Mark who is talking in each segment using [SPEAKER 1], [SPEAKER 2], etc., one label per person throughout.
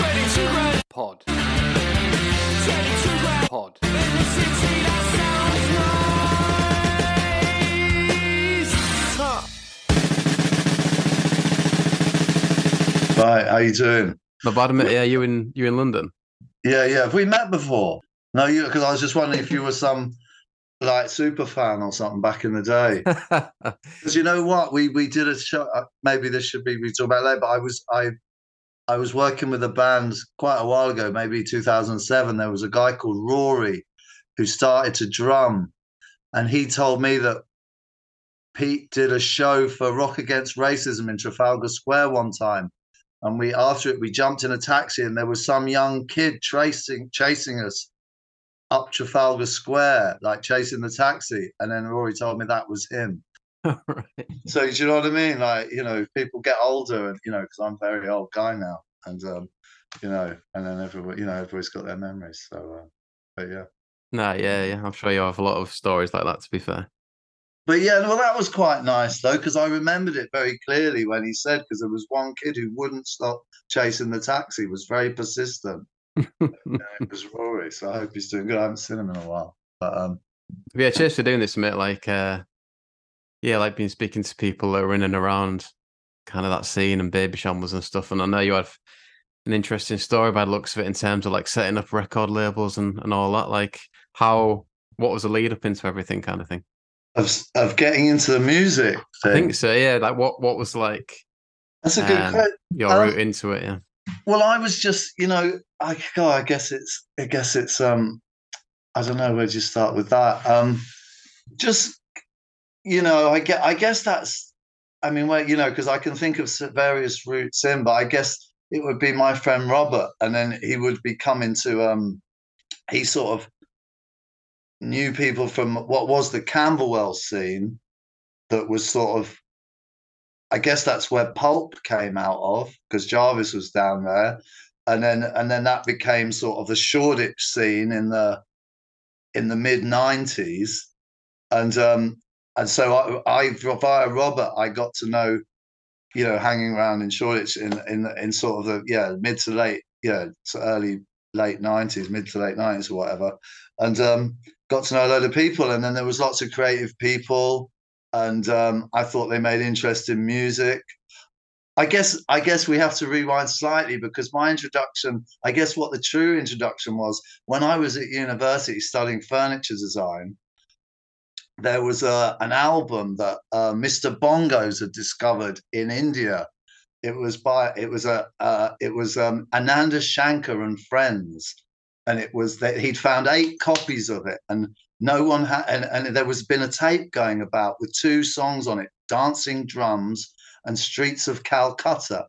[SPEAKER 1] Pod. Pod.
[SPEAKER 2] Right, how you doing?
[SPEAKER 3] Not bad, mate. Yeah, you in you in London?
[SPEAKER 2] Yeah, yeah. Have we met before? No, you because I was just wondering if you were some like super fan or something back in the day. Because you know what, we we did a show. uh, Maybe this should be we talk about later. But I was I I was working with a band quite a while ago, maybe 2007. There was a guy called Rory who started to drum, and he told me that Pete did a show for Rock Against Racism in Trafalgar Square one time. And we after it, we jumped in a taxi, and there was some young kid tracing chasing us up Trafalgar Square, like chasing the taxi. And then Rory told me that was him.
[SPEAKER 3] right.
[SPEAKER 2] So do you know what I mean? Like, you know, people get older, and you know, because I'm a very old guy now, and um, you know, and then everyone, you know, everybody's got their memories. So, uh, but yeah,
[SPEAKER 3] No, yeah, yeah. I'm sure you have a lot of stories like that. To be fair.
[SPEAKER 2] but yeah, well, that was quite nice though, because I remembered it very clearly when he said, because there was one kid who wouldn't stop chasing the taxi, was very persistent. Yeah, it was Rory, so I hope he's doing good. I haven't seen him in a while, but um,
[SPEAKER 3] yeah, cheers for doing this, mate. Like, uh, yeah, like been speaking to people that were in and around kind of that scene and Babyshambles and stuff. And I know you have an interesting story by the looks of it in terms of like setting up record labels and, and all that. Like, how what was the lead up into everything, kind of thing.
[SPEAKER 2] of of getting into the music.
[SPEAKER 3] I think so. Yeah, like what what was like
[SPEAKER 2] that's a good
[SPEAKER 3] um,
[SPEAKER 2] question.
[SPEAKER 3] your
[SPEAKER 2] Um,
[SPEAKER 3] route into it? Yeah.
[SPEAKER 2] Well, I was just, you know, I God, I guess it's, I guess it's, um, I don't know where do you start with that. Um, just, you know, I get, I guess that's, I mean, well, you know, because I can think of various routes in, but I guess it would be my friend Robert, and then he would be coming to, um, he sort of knew people from what was the Camberwell scene, that was sort of I guess that's where Pulp came out of because Jarvis was down there, and then and then that became sort of the Shoreditch scene in the in the mid '90s, and um and so I, I via Robert I got to know, you know, hanging around in Shoreditch in in in sort of the yeah mid to late yeah early late '90s, mid to late '90s or whatever, and um got to know a load of people, and then there was lots of creative people and um, I thought they made interesting music. I guess I guess we have to rewind slightly because my introduction, I guess what the true introduction was when I was at university studying furniture design. There was a, an album that uh, Mr. Bongos had discovered in India. It was by it was a uh, it was um, Ananda Shankar and friends, and it was that he'd found eight copies of it, and no one had and, and there was been a tape going about with two songs on it dancing drums and streets of calcutta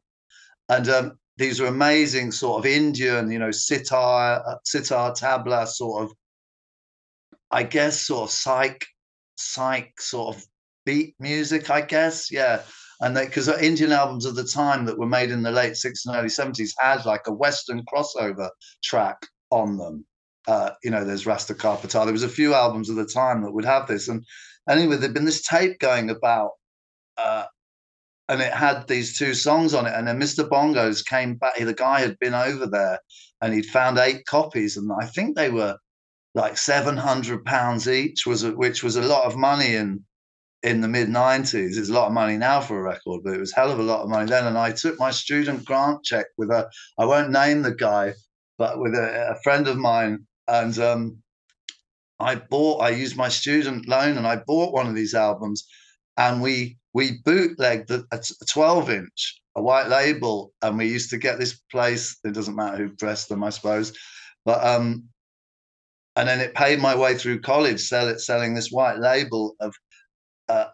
[SPEAKER 2] and um, these were amazing sort of indian you know sitar uh, sitar tabla sort of i guess sort of psych psych sort of beat music i guess yeah and because indian albums of the time that were made in the late 60s and early 70s had like a western crossover track on them uh, you know, there's Rasta Carpenter. There was a few albums of the time that would have this, and anyway, there'd been this tape going about, uh, and it had these two songs on it. And then Mr. Bongos came back. The guy had been over there, and he'd found eight copies, and I think they were like seven hundred pounds each, was which was a lot of money in in the mid '90s. It's a lot of money now for a record, but it was hell of a lot of money then. And I took my student grant check with a, I won't name the guy, but with a, a friend of mine and um, I bought. I used my student loan, and I bought one of these albums, and we we bootlegged a, a twelve inch, a white label, and we used to get this place. It doesn't matter who pressed them, I suppose, but um, and then it paid my way through college, sell selling this white label of. Uh,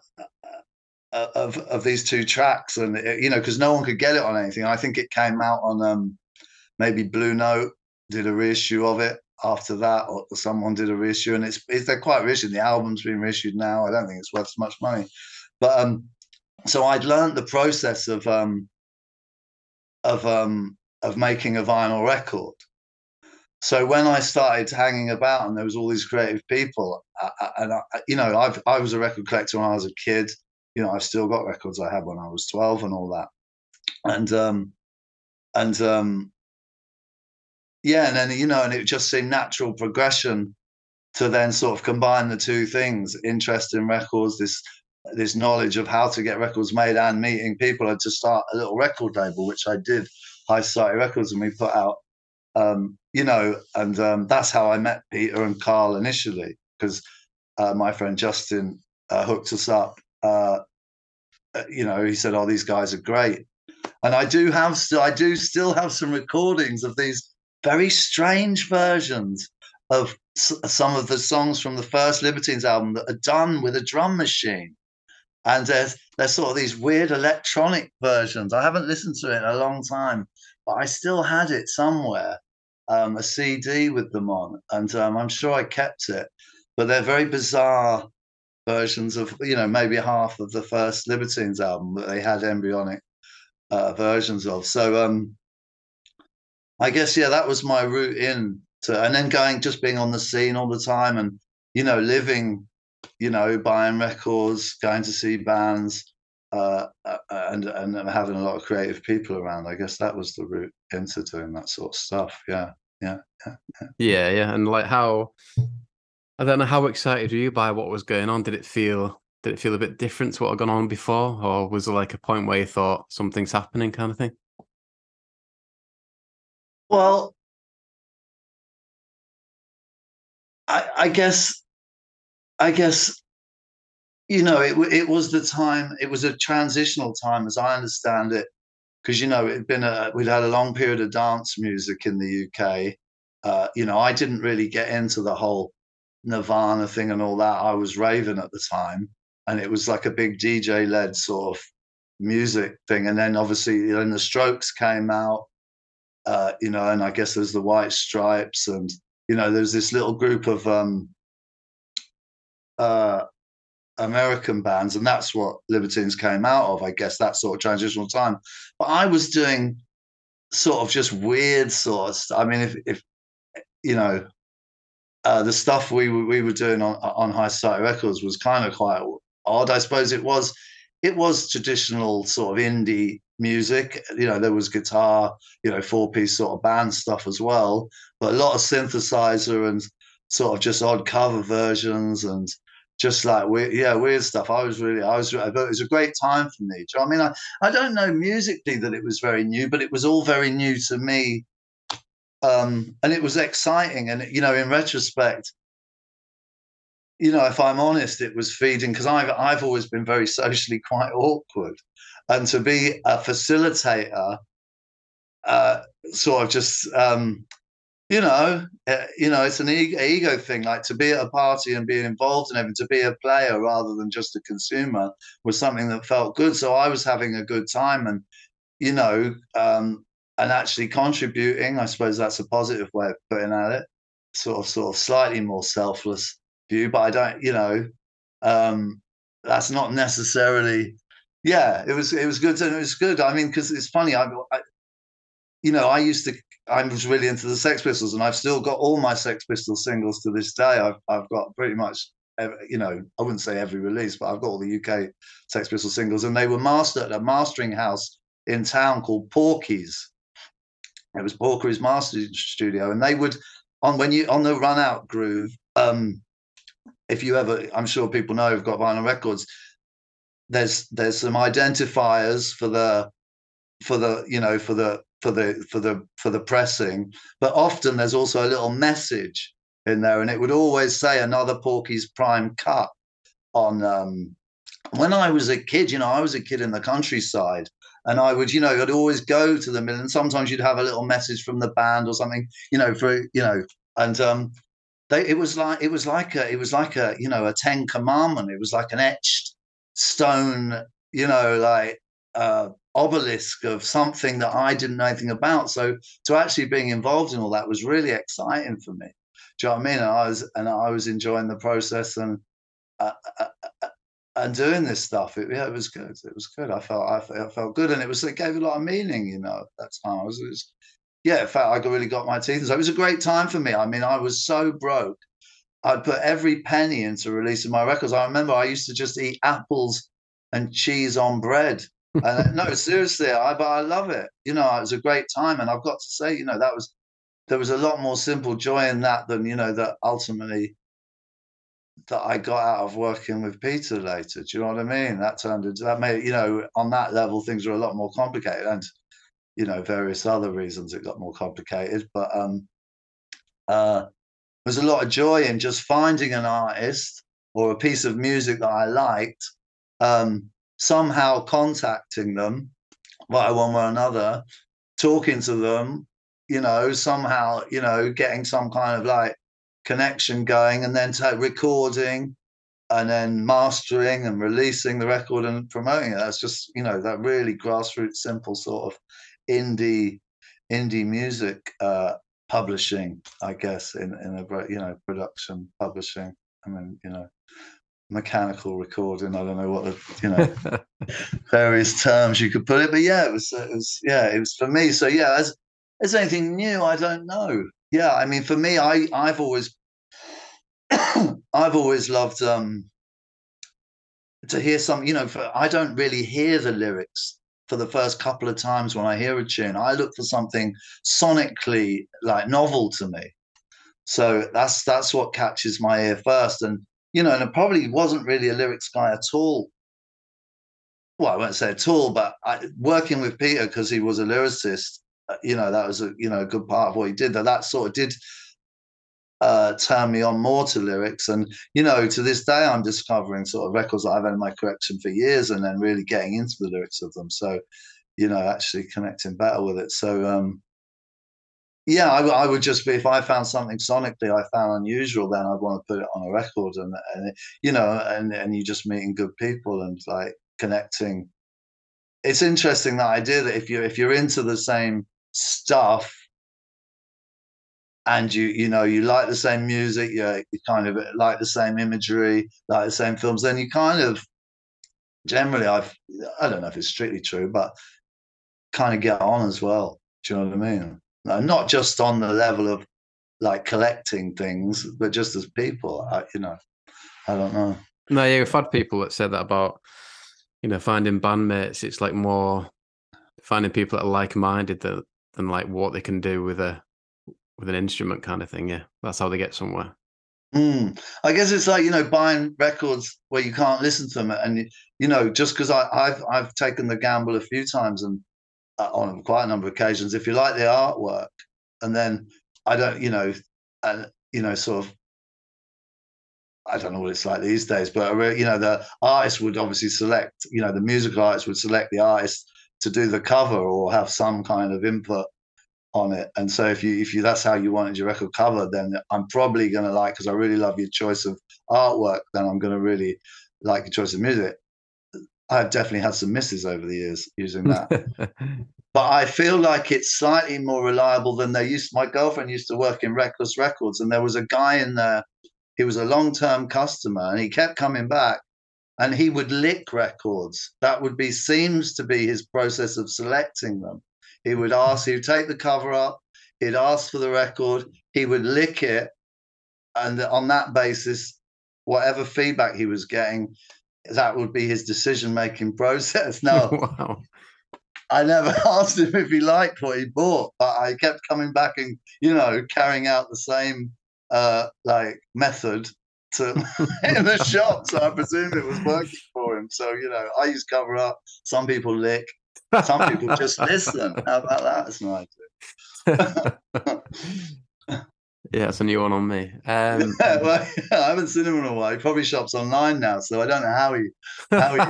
[SPEAKER 2] uh, of of these two tracks, and it, you know, because no one could get it on anything. I think it came out on um, maybe Blue Note did a reissue of it, after that, or someone did a reissue, and it's, it's they're quite reissued. The album's been reissued now. I don't think it's worth as much money, but um, so I'd learned the process of um, of um, of making a vinyl record. So when I started hanging about, and there was all these creative people, and I, you know, I've I was a record collector when I was a kid. You know, I've still got records I had when I was twelve and all that, and um, and um, yeah, and then you know, and it just seemed natural progression to then sort of combine the two things: interest in records, this this knowledge of how to get records made, and meeting people, and to start a little record label, which I did, High Society Records, and we put out, um, you know, and um, that's how I met Peter and Carl initially, because uh, my friend Justin uh, hooked us up. Uh, uh, you know, he said, "Oh, these guys are great," and I do have still, I do still have some recordings of these very strange versions of some of the songs from the first Libertines album that are done with a drum machine. And there's there's sort of these weird electronic versions. I haven't listened to it in a long time, but I still had it somewhere, um, a CD with them on, and um, I'm sure I kept it. But they're very bizarre versions of, you know, maybe half of the first Libertines album that they had embryonic uh, versions of. So um, I guess yeah, that was my route in to, and then going just being on the scene all the time and you know living, you know, buying records, going to see bands, uh, uh, and and having a lot of creative people around. I guess that was the route into doing that sort of stuff. Yeah, yeah, yeah,
[SPEAKER 3] yeah. Yeah, yeah, and like how I don't know how excited were you by what was going on? Did it feel did it feel a bit different to what had gone on before, or was there like a point where you thought something's happening, kind of thing?
[SPEAKER 2] Well, I, I guess, I guess, you know, it it was the time. It was a transitional time, as I understand it, because you know it'd been a we'd had a long period of dance music in the UK. Uh, you know, I didn't really get into the whole Nirvana thing and all that. I was raving at the time, and it was like a big DJ led sort of music thing. And then obviously, then the Strokes came out, uh, you know, and I guess there's the White Stripes, and you know, there's this little group of um, uh, American bands, and that's what Libertines came out of. I guess that sort of transitional time. But I was doing sort of just weird sort of stuff. I mean, if if you know, uh, the stuff we we were doing on on High Society Records was kind of quite odd. I suppose it was it was traditional sort of indie music. You know, there was guitar, you know, four piece sort of band stuff as well, but a lot of synthesizer and sort of just odd cover versions and just like weird, yeah, weird stuff. I was really, I was, it was a great time for me. Do you know I mean? I, I don't know musically that it was very new, but it was all very new to me. Um, and it was exciting. And, you know, in retrospect, you know, if I'm honest, it was feeding because I've I've always been very socially quite awkward, and to be a facilitator, uh, sort of just um, you know, uh, you know, it's an ego, thing. Like to be at a party and being involved and having to be a player rather than just a consumer was something that felt good. So I was having a good time, and you know, um, and actually contributing. I suppose that's a positive way of putting at it. Sort of, sort of, slightly more selfless view, but I don't, you know, um, that's not necessarily. Yeah, it was it was good and it was good. I mean, because it's funny. I, I, you know, I used to. I was really into the Sex Pistols, and I've still got all my Sex Pistols singles to this day. I've I've got pretty much. You know, I wouldn't say every release, but I've got all the UK Sex Pistols singles, and they were mastered at a mastering house in town called Porky's. It was Porky's mastering studio, and they would on when you on the run out groove. Um, if you ever, I'm sure people know who've got vinyl records. There's there's some identifiers for the for the you know for the for the for the for the pressing, but often there's also a little message in there, and it would always say another Porky's Prime cut on. Um, when I was a kid, you know, I was a kid in the countryside, and I would, you know, I'd always go to the mill, and sometimes you'd have a little message from the band or something, you know, for you know, and um, they it was like it was like a it was like a you know a ten commandment it was like an etched stone you know like uh obelisk of something that i didn't know anything about so to actually being involved in all that was really exciting for me do you know what i mean and i was and i was enjoying the process and uh, uh, uh and doing this stuff it, yeah it was good it was good i felt i felt, I felt good and it was it gave a lot of meaning you know at that time I was, it was yeah, in fact, I really got my teeth. So it was a great time for me. I mean, I was so broke. I'd put every penny into releasing my records. I remember I used to just eat apples and cheese on bread. And no, seriously, I but I love it. You know, it was a great time, and I've got to say, you know, that was there was a lot more simple joy in that than you know that ultimately that I got out of working with Peter later. Do you know what I mean? That turned into that made you know on that level things were a lot more complicated and you know various other reasons it got more complicated. But um, uh, there's a lot of joy in just finding an artist or a piece of music that I liked, um, somehow contacting them via one way or another, talking to them, you know, somehow, you know, getting some kind of like connection going and then to recording and then mastering and releasing the record and promoting it. That's just, you know, that really grassroots, simple sort of indie indie music uh, publishing, I guess, in in a you know production publishing. I mean, you know, mechanical recording. I don't know what the you know various terms you could put it, but yeah, it was it was yeah, it was for me. So yeah, as as anything new, I don't know. Yeah, I mean, for me, I I've always I've always loved um to hear some. You know, for, I don't really hear the lyrics for the first couple of times when I hear a tune. I look for something sonically like novel to me. So that's that's what catches my ear first. And you know, and it probably wasn't really a lyrics guy at all. Well, I won't say at all, but I, working with Peter because he was a lyricist, uh, you know, that was a you know a good part of what he did. That that sort of did uh, turn me on more to lyrics. And, you know, to this day, I'm discovering sort of records that I've had in my collection for years and then really getting into the lyrics of them. So, you know, actually connecting better with it. So, um, yeah, I, I would just be, if I found something sonically I found unusual, then I'd want to put it on a record and, and you know, and, and you just meeting good people and like connecting. It's interesting that idea that if you if you're into the same stuff and you you know you like the same music you, you kind of like the same imagery like the same films then you kind of generally i've i don't know if it's strictly true but kind of get on as well do you know what i mean not just on the level of like collecting things but just as people I, you know i don't know
[SPEAKER 3] no yeah we've had people that said that about you know finding bandmates it's like more finding people that are like-minded than, than like what they can do with a with an instrument kind of thing. Yeah, that's how they get somewhere.
[SPEAKER 2] Mm. I guess it's like you know buying records where you can't listen to them, and you know just because I've I've taken the gamble a few times and uh, Uh, on quite a number of occasions. If you like the artwork, and then I don't, you know, and you know, sort of I don't know what it's like these days, but you know, the artist would obviously select, you know, the musical artist would select the artist to do the cover or have some kind of input on it. And so if you if you that's how you wanted your record covered, then I'm probably gonna like because I really love your choice of artwork, then I'm gonna really like your choice of music. I've definitely had some misses over the years using that. but I feel like it's slightly more reliable than they used my girlfriend used to work in Reckless Records and there was a guy in there, he was a long-term customer and he kept coming back and he would lick records. That would be seems to be his process of selecting them. He would ask, he would take the cover up, he'd ask for the record, he would lick it, and on that basis, whatever feedback he was getting, that would be his decision making process. No, wow. I never asked him if he liked what he bought, but I kept coming back and you know carrying out the same uh, like method to in the shop. So I presume it was working for him. So you know, I use cover up. Some people lick. Some people just listen. How about that? That's an
[SPEAKER 3] idea. Yeah, it's a new one on me. Um,
[SPEAKER 2] well, I haven't seen him in a while. He probably shops online now, so I don't know how he. How he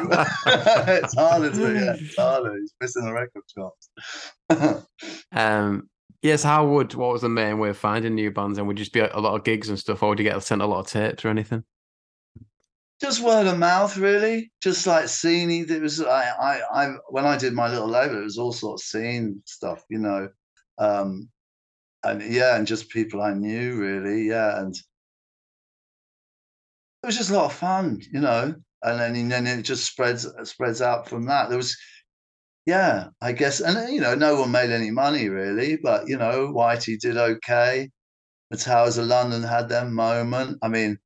[SPEAKER 2] it's harder to yeah, it's harder. He's missing the record shops.
[SPEAKER 3] um. Yes, how would what was the main way of finding new bands? And would just be a, a lot of gigs and stuff, or would you get sent a lot of tapes or anything?
[SPEAKER 2] just word of mouth, really. Just like seeing it was. I, I, I, when I did my little label, it was all sort of scene stuff, you know. Um, and yeah, and just people I knew, really, yeah, and it was just a lot of fun, you know. And then, and then it just spreads spreads out from that. There was, yeah, I guess, and you know, no one made any money really, but you know, Whitey did okay. The Towers of London had their moment. I mean,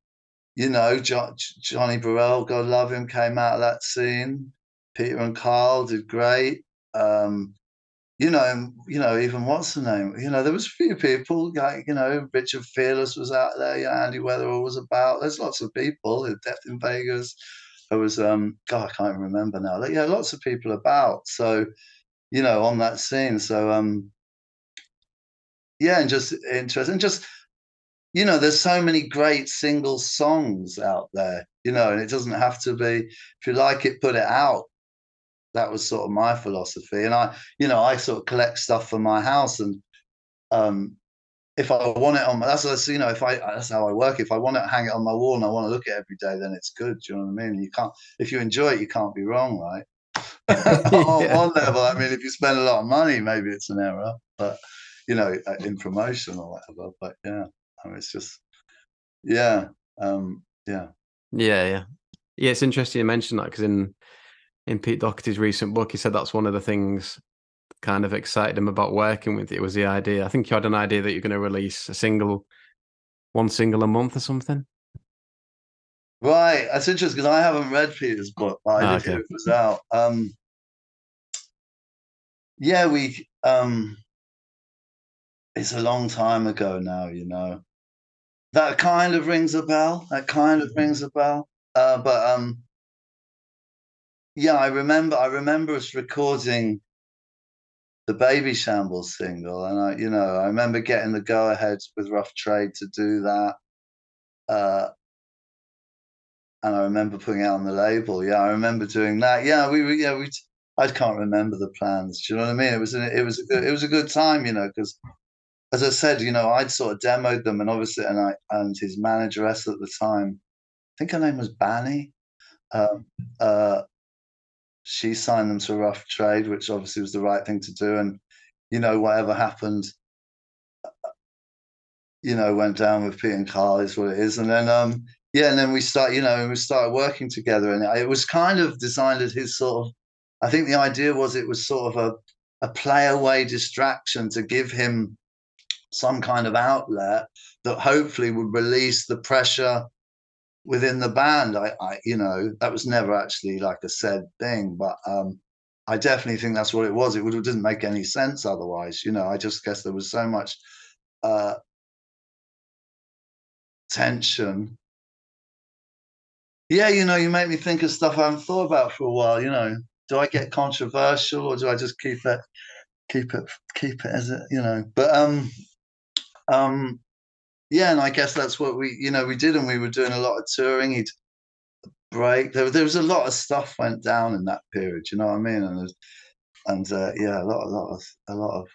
[SPEAKER 2] you know, jo- Johnny Borrell, God love him, came out of that scene. Peter and Carl did great. Um, you know, you know, even what's the name? You know, there was a few people like, you know, Richard Fearless was out there, yeah, Andy Weatherall was about. There's lots of people, Death in Vegas. There was um God, I can't remember now. Like, yeah, lots of people about. So, you know, on that scene. So um yeah, and just interesting. Just you know, there's so many great single songs out there, you know, and it doesn't have to be if you like it, put it out. That was sort of my philosophy. And I, you know, I sort of collect stuff for my house and um if I want it on my, that's, that's you know if I that's how I work. If I want to hang it on my wall and I want to look at it every day, then it's good. Do you know what I mean? You can't if you enjoy it, you can't be wrong, right? on yeah. one level, I mean, if you spend a lot of money, maybe it's an error, but you know, uh, in promotion or whatever. But yeah, I mean, it's just yeah, um, yeah,
[SPEAKER 3] yeah, yeah, yeah. It's interesting you mentioned that because in in Pete Doherty's recent book, he said that's one of the things kind of excited him about working with you was the idea. I think you had an idea that you're going to release a single, one single a month or something.
[SPEAKER 2] Right, that's interesting because I haven't read Peter's book, but I okay. it was out. Um, yeah, we. Um, it's a long time ago now, you know. That kind of rings a bell. That kind of rings a bell. Uh, but um, yeah, I remember. I remember us recording the Babyshambles single, and I, you know, I remember getting the go ahead with Rough Trade to do that. Uh, and I remember putting out on the label. Yeah, I remember doing that. Yeah, we were. Yeah, we. I can't remember the plans. Do you know what I mean? It was. A, it was. A good, it was a good time, you know, because as I said, you know, I'd sort of demoed them, and obviously, and I and his manageress at the time, I think her name was Banny. Um, uh, she signed them to rough trade, which obviously was the right thing to do. And you know, whatever happened, you know, went down with Pete and Carl is what it is. And then, um, yeah, and then we start, you know, we started working together, and it was kind of designed as his sort of. I think the idea was it was sort of a a play away distraction to give him some kind of outlet that hopefully would release the pressure within the band. I, I you know, that was never actually like a said thing, but um, I definitely think that's what it was. It, would, it didn't make any sense otherwise. You know, I just guess there was so much uh, tension. Yeah, you know, you make me think of stuff I haven't thought about for a while. You know, do I get controversial or do I just keep it, keep it, keep it as it, you know? But um, um, yeah, and I guess that's what we, you know, we did, and we were doing a lot of touring. He'd break. There, there was a lot of stuff went down in that period. You know what I mean? And and uh, yeah, a lot, a lot of, a lot of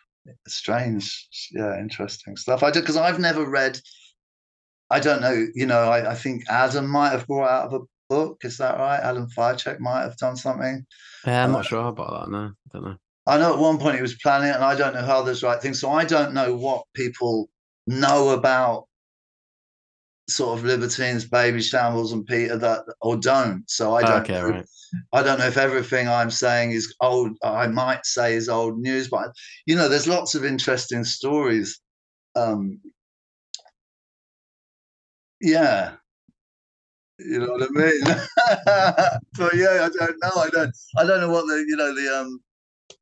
[SPEAKER 2] strange, yeah, interesting stuff. I did because I've never read. I don't know. You know, I, I think Adam might have brought out of a book. Is that right? Adam Ficek might have done something.
[SPEAKER 3] Yeah, I'm not sure about that. No, I don't know.
[SPEAKER 2] I know at one point he was planning it, and I don't know how there's right things. So I don't know what people know about sort of libertines, Babyshambles, and Peter that or don't. So I don't.
[SPEAKER 3] Okay,
[SPEAKER 2] know,
[SPEAKER 3] right.
[SPEAKER 2] I don't know if everything I'm saying is old. I might say is old news, but you know, there's lots of interesting stories. Um, yeah, you know what I mean. but yeah, I don't know. I don't. I don't know what the you know the um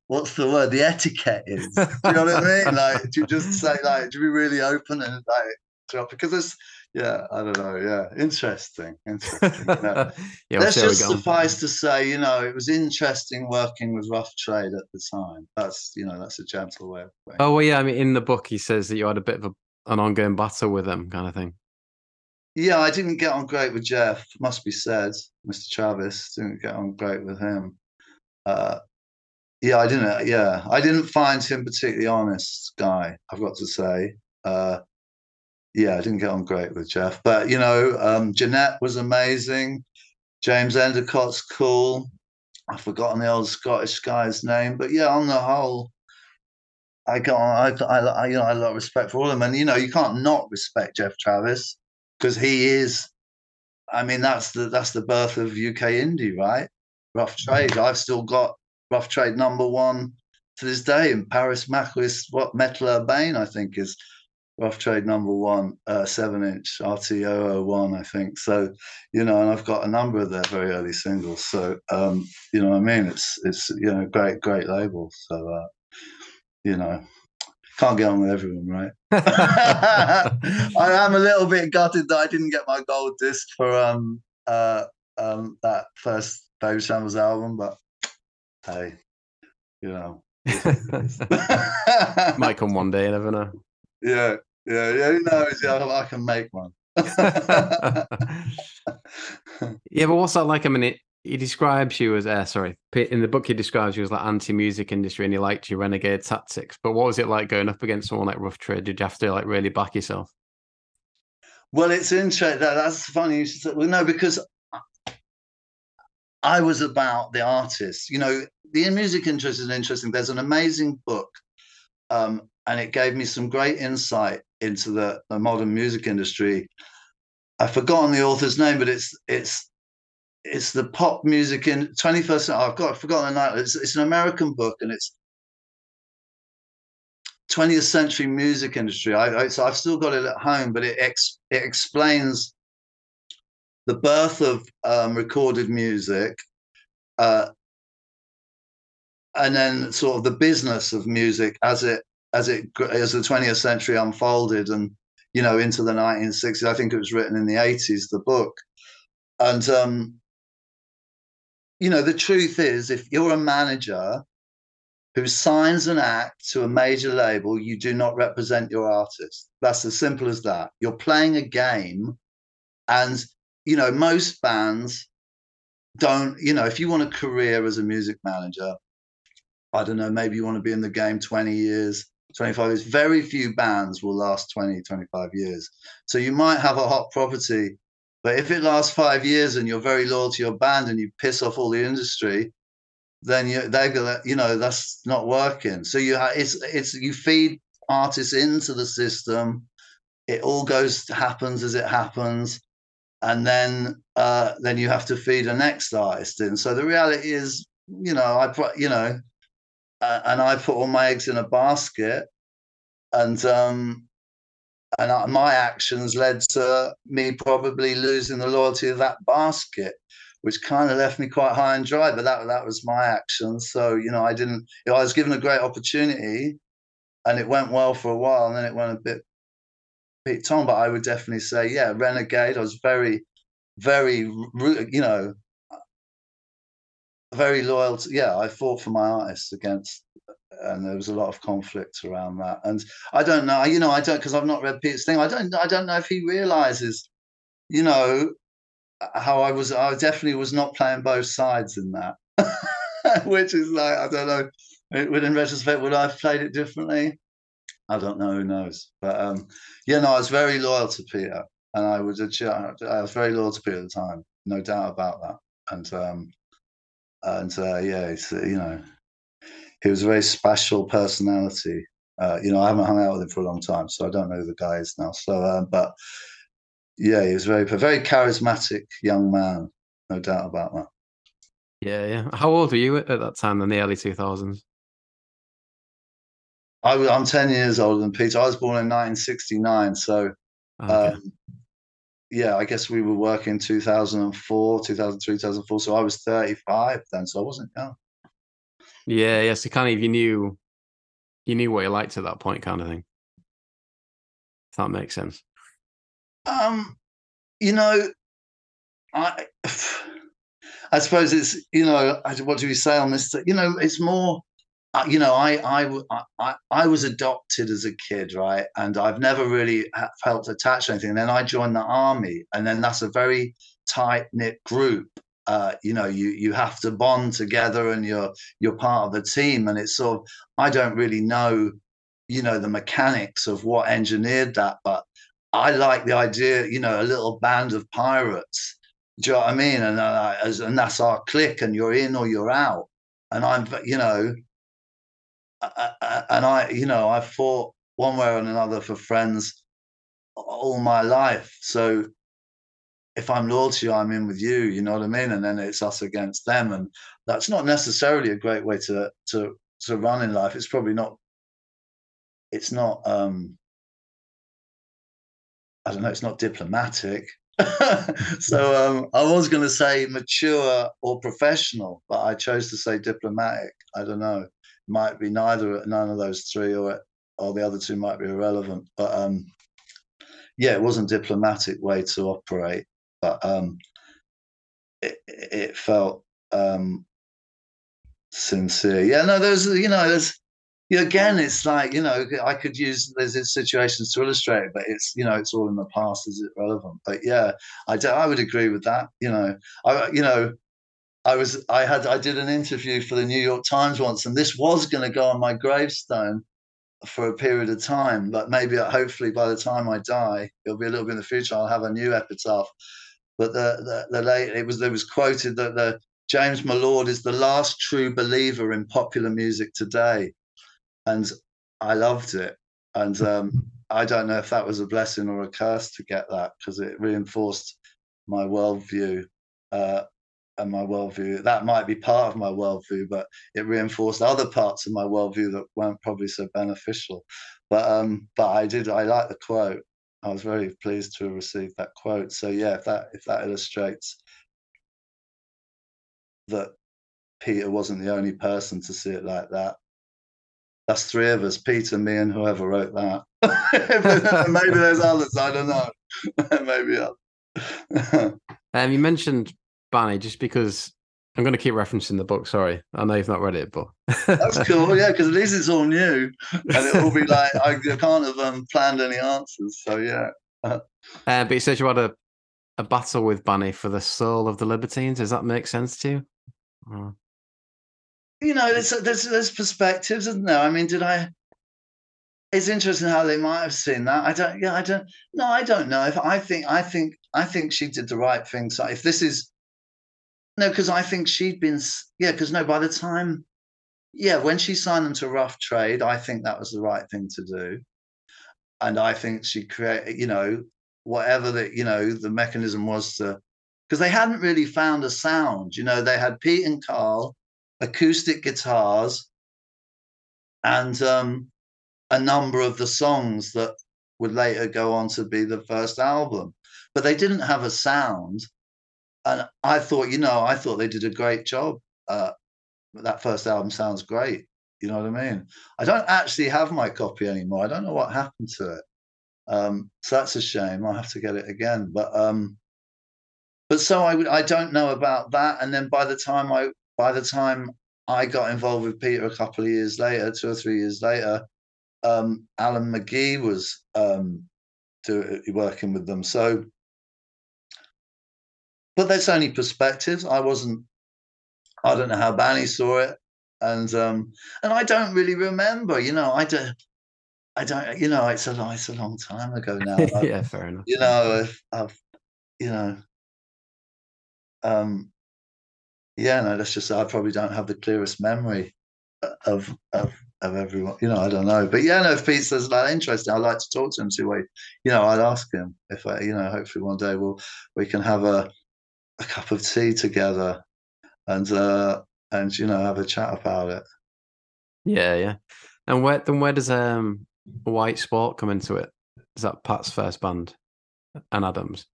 [SPEAKER 2] what's the word? The etiquette is. Do you know what I mean? Like, do you just say like, do we really open and like drop? Because there's, yeah, I don't know. Yeah, interesting. Interesting. You yeah, Let's just suffice to say, you know, it was interesting working with Rough Trade at the time. That's, you know, that's a gentle way of.
[SPEAKER 3] Oh well, yeah. I mean, in the book, he says that you had a bit of a, an ongoing battle with him, kind of thing.
[SPEAKER 2] Yeah, I didn't get on great with Geoff. Must be said, Mr. Travis didn't get on great with him. Uh, yeah, I didn't. Yeah, I didn't find him particularly honest guy. I've got to say. Uh, yeah, I didn't get on great with Geoff, but you know, um, Jeannette was amazing. James Endicott's cool. I've forgotten the old Scottish guy's name, but yeah, on the whole, I got I, I, I you know I of respect for all of them, and you know you can't not respect Geoff Travis because he is. I mean, that's the that's the birth of UK indie, right? Rough trade. I've still got rough trade number one to this day. in Paris Maquis, what Metal Urbain, I think, is rough trade number one, uh, seven inch RT001, I think. So, you know, and I've got a number of their very early singles. So, um, you know what I mean? It's, it's, you know, great, great label. So, uh, you know, can't get on with everyone, right? I am a little bit gutted that I didn't get my gold disc for um uh um that first Babyshambles album, but hey, you know.
[SPEAKER 3] Might come one day, you never know.
[SPEAKER 2] Yeah, yeah, yeah. Who knows? Yeah, I can make one.
[SPEAKER 3] yeah, but what's that like? I mean, it, he describes you as, uh, sorry, in the book he describes you as like anti-music industry, and he liked your renegade tactics. But what was it like going up against someone like Rough Trade? Did you have to like really back yourself?
[SPEAKER 2] Well, it's interesting. That, That's funny. Well, no, because I was about the artist. You know, the music interest is interesting. There's an amazing book, um, and it gave me some great insight into the, the modern music industry. I've forgotten the author's name, but it's it's it's the pop music in 21st century. I've got I've forgotten the name. It's, it's an American book, and it's 20th century music industry. I, I, so I've still got it at home, but it ex, it explains the birth of um, recorded music, uh, and then sort of the business of music as it as it as the 20th century unfolded and you know into the 1960s i think it was written in the 80s the book. And um you know the truth is if you're a manager who signs an act to a major label you do not represent your artist. That's as simple as that. You're playing a game and you know most bands don't you know if you want a career as a music manager i don't know maybe you want to be in the game 20 years 25 years. Very few bands will last 20, 25 years. So you might have a hot property, but if it lasts five years and you're very loyal to your band and you piss off all the industry, then you they're gonna, you know, that's not working. So you it's it's you feed artists into the system. It all goes happens as it happens, and then uh, then you have to feed a next artist in. So the reality is, you know, I you know uh, and I put all my eggs in a basket, and um, and I, my actions led to me probably losing the loyalty of that basket, which kind of left me quite high and dry. But that that was my action. So you know, I didn't. You know, I was given a great opportunity, and it went well for a while, and then it went a bit peaked on. But I would definitely say, yeah, Renegade. I was very, very, you know, very loyal to, yeah, I fought for my artists against, and there was a lot of conflict around that. And I don't know, you know, I don't, because I've not read Peter's thing, I don't, I don't know if he realizes, you know, how I was, I definitely was not playing both sides in that, which is like, I don't know, would in retrospect, would I have played it differently? I don't know, who knows. But um, yeah, no, I was very loyal to Peter, and I was a, I was very loyal to Peter at the time, no doubt about that. And um, and uh, yeah, it's uh, you know, he was a very special personality. Uh, you know, I haven't hung out with him for a long time, so I don't know who the guy is now. So, uh, but yeah, he was very, a very charismatic young man, no doubt about that.
[SPEAKER 3] Yeah, yeah. How old were you at that time in the early two thousands?
[SPEAKER 2] I, am ten years older than Peter. I was born in 1969, so okay. um, yeah, I guess we were working 2004, 2003, 2004. So I was 35 then, so I wasn't young.
[SPEAKER 3] Yeah, yeah. So kind of you knew, you knew what you liked at that point, kind of thing. If that makes sense.
[SPEAKER 2] Um, you know, I, I suppose it's you know, what do we say on this? You know, it's more you know, I, I, I, I was adopted as a kid, right? And I've never really felt attached to anything. And then I joined the army, and then that's a very tight knit group. Uh, you know, you you have to bond together, and you're you're part of a team. And it's sort of I don't really know, you know, the mechanics of what engineered that, but I like the idea. You know, a little band of pirates. Do you know what I mean? And uh, as, and that's our clique, and you're in or you're out. And I'm, you know, and I, you know, I fought one way or another for friends all my life. So if I'm loyal to you, I'm in with you. You know what I mean? And then it's us against them, and that's not necessarily a great way to to to run in life. It's probably not. It's not. um I don't know. It's not diplomatic. so um, I was going to say mature or professional, but I chose to say diplomatic. I don't know might be neither, none of those three, or or the other two might be irrelevant. But um, yeah, it wasn't diplomatic way to operate, but um, it, it felt um, sincere. Yeah, no, there's you know, there's again, it's like you know, I could use there's situations to illustrate it, but it's you know, it's all in the past. Is it relevant? But yeah, I do, I would agree with that. You know, I you know, I was I had I did an interview for the New York Times once, and this was going to go on my gravestone for a period of time. But maybe, hopefully, by the time I die, it'll be a little bit in the future. I'll have a new epitaph. But the the, the late it was there was quoted that the James Mullord is the last true believer in popular music today, and I loved it. And um, I don't know if that was a blessing or a curse to get that because it reinforced my worldview. Uh, and my worldview. That might be part of my worldview, but it reinforced other parts of my worldview that weren't probably so beneficial. But um, but I did. I like the quote. I was very pleased to have received that quote. So yeah, if that if that illustrates that Peter wasn't the only person to see it like that. That's three of us, Peter, me, and whoever wrote that. Maybe there's others. I don't know. Maybe
[SPEAKER 3] others. um, you mentioned Banny just because I'm going to keep referencing the book. Sorry, I know you've not read it, but
[SPEAKER 2] that's cool. Yeah, because at least it's all new, and it will be like I can't have um, planned any answers. So yeah.
[SPEAKER 3] uh, but you said you had a a battle with Banny for the soul of the Libertines. Does that make sense to you?
[SPEAKER 2] Or... You know, there's, there's there's perspectives, isn't there? I mean, did I? It's interesting how they might have seen that. I don't. Yeah, I don't. No, I don't know. If I think, I think, I think she did the right thing. So if this is no, because I think she'd been, yeah, because no, by the time, yeah, when she signed them to Rough Trade, I think that was the right thing to do. And I think she created, you know, whatever that, you know, the mechanism was to, because they hadn't really found a sound. You know, they had Pete and Carl, acoustic guitars, and um, a number of the songs that would later go on to be the first album. But they didn't have a sound and I thought, you know, I thought they did a great job. Uh, that first album sounds great. You know what I mean? I don't actually have my copy anymore. I don't know what happened to it. Um, so that's a shame. I'll have to get it again. But um, but so I I don't know about that. And then by the time I by the time I got involved with Peter a couple of years later, two or three years later, um, Alan McGee was um, do, working with them. So but that's only perspectives. I wasn't. I don't know how Banny saw it, and um, and I don't really remember. You know, I don't. I don't. You know, it's a it's a long time ago now.
[SPEAKER 3] yeah, fair enough.
[SPEAKER 2] You know, I've, I've you know, um, yeah. No, let's just say I probably don't have the clearest memory of of of everyone. You know, I don't know. But yeah, no, if Pete says that interesting, I'd like to talk to him. See what you know. I'd ask him if I, you know, hopefully one day we'll we can have a a cup of tea together and uh and you know have a chat about it.
[SPEAKER 3] Yeah yeah. And where then where does um white sport come into it? Is that pat's first band and adams?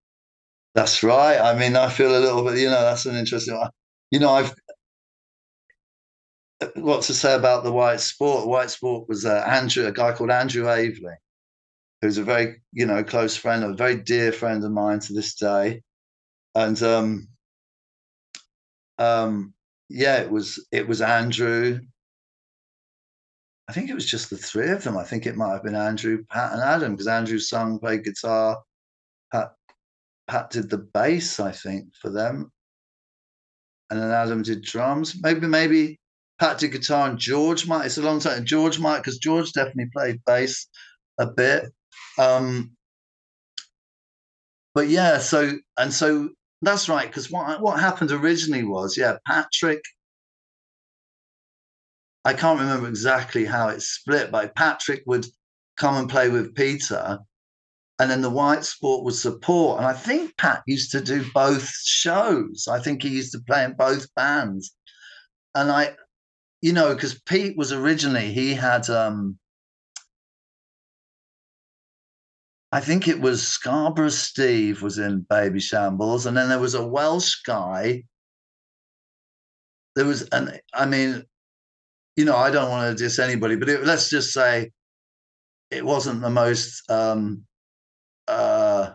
[SPEAKER 2] That's right. I mean i feel a little bit you know that's an interesting one. You know i've what to say about the white sport? White sport was uh, andrew a guy called andrew avely who's a very you know close friend a very dear friend of mine to this day and um, um, yeah, it was it was Andrew. I think it was just the three of them. I think it might have been Andrew, Pat, and Adam because Andrew sung, played guitar. Pat Pat did the bass, I think, for them, and then Adam did drums. Maybe maybe Pat did guitar and George might. It's a long time. George might because George definitely played bass a bit. Um, but yeah, so and so that's right, because what what happened originally was, yeah, Patrick. I can't remember exactly how it's split, but Patrick would come and play with Peter, and then the White Sport would support. And I think Pat used to do both shows. I think he used to play in both bands, and I, you know, because Pete was originally he had um I think it was Scarborough Steve was in Babyshambles, and then there was a Welsh guy. There was, and I mean, you know, I don't want to diss anybody, but it, let's just say it wasn't the most. Um, uh,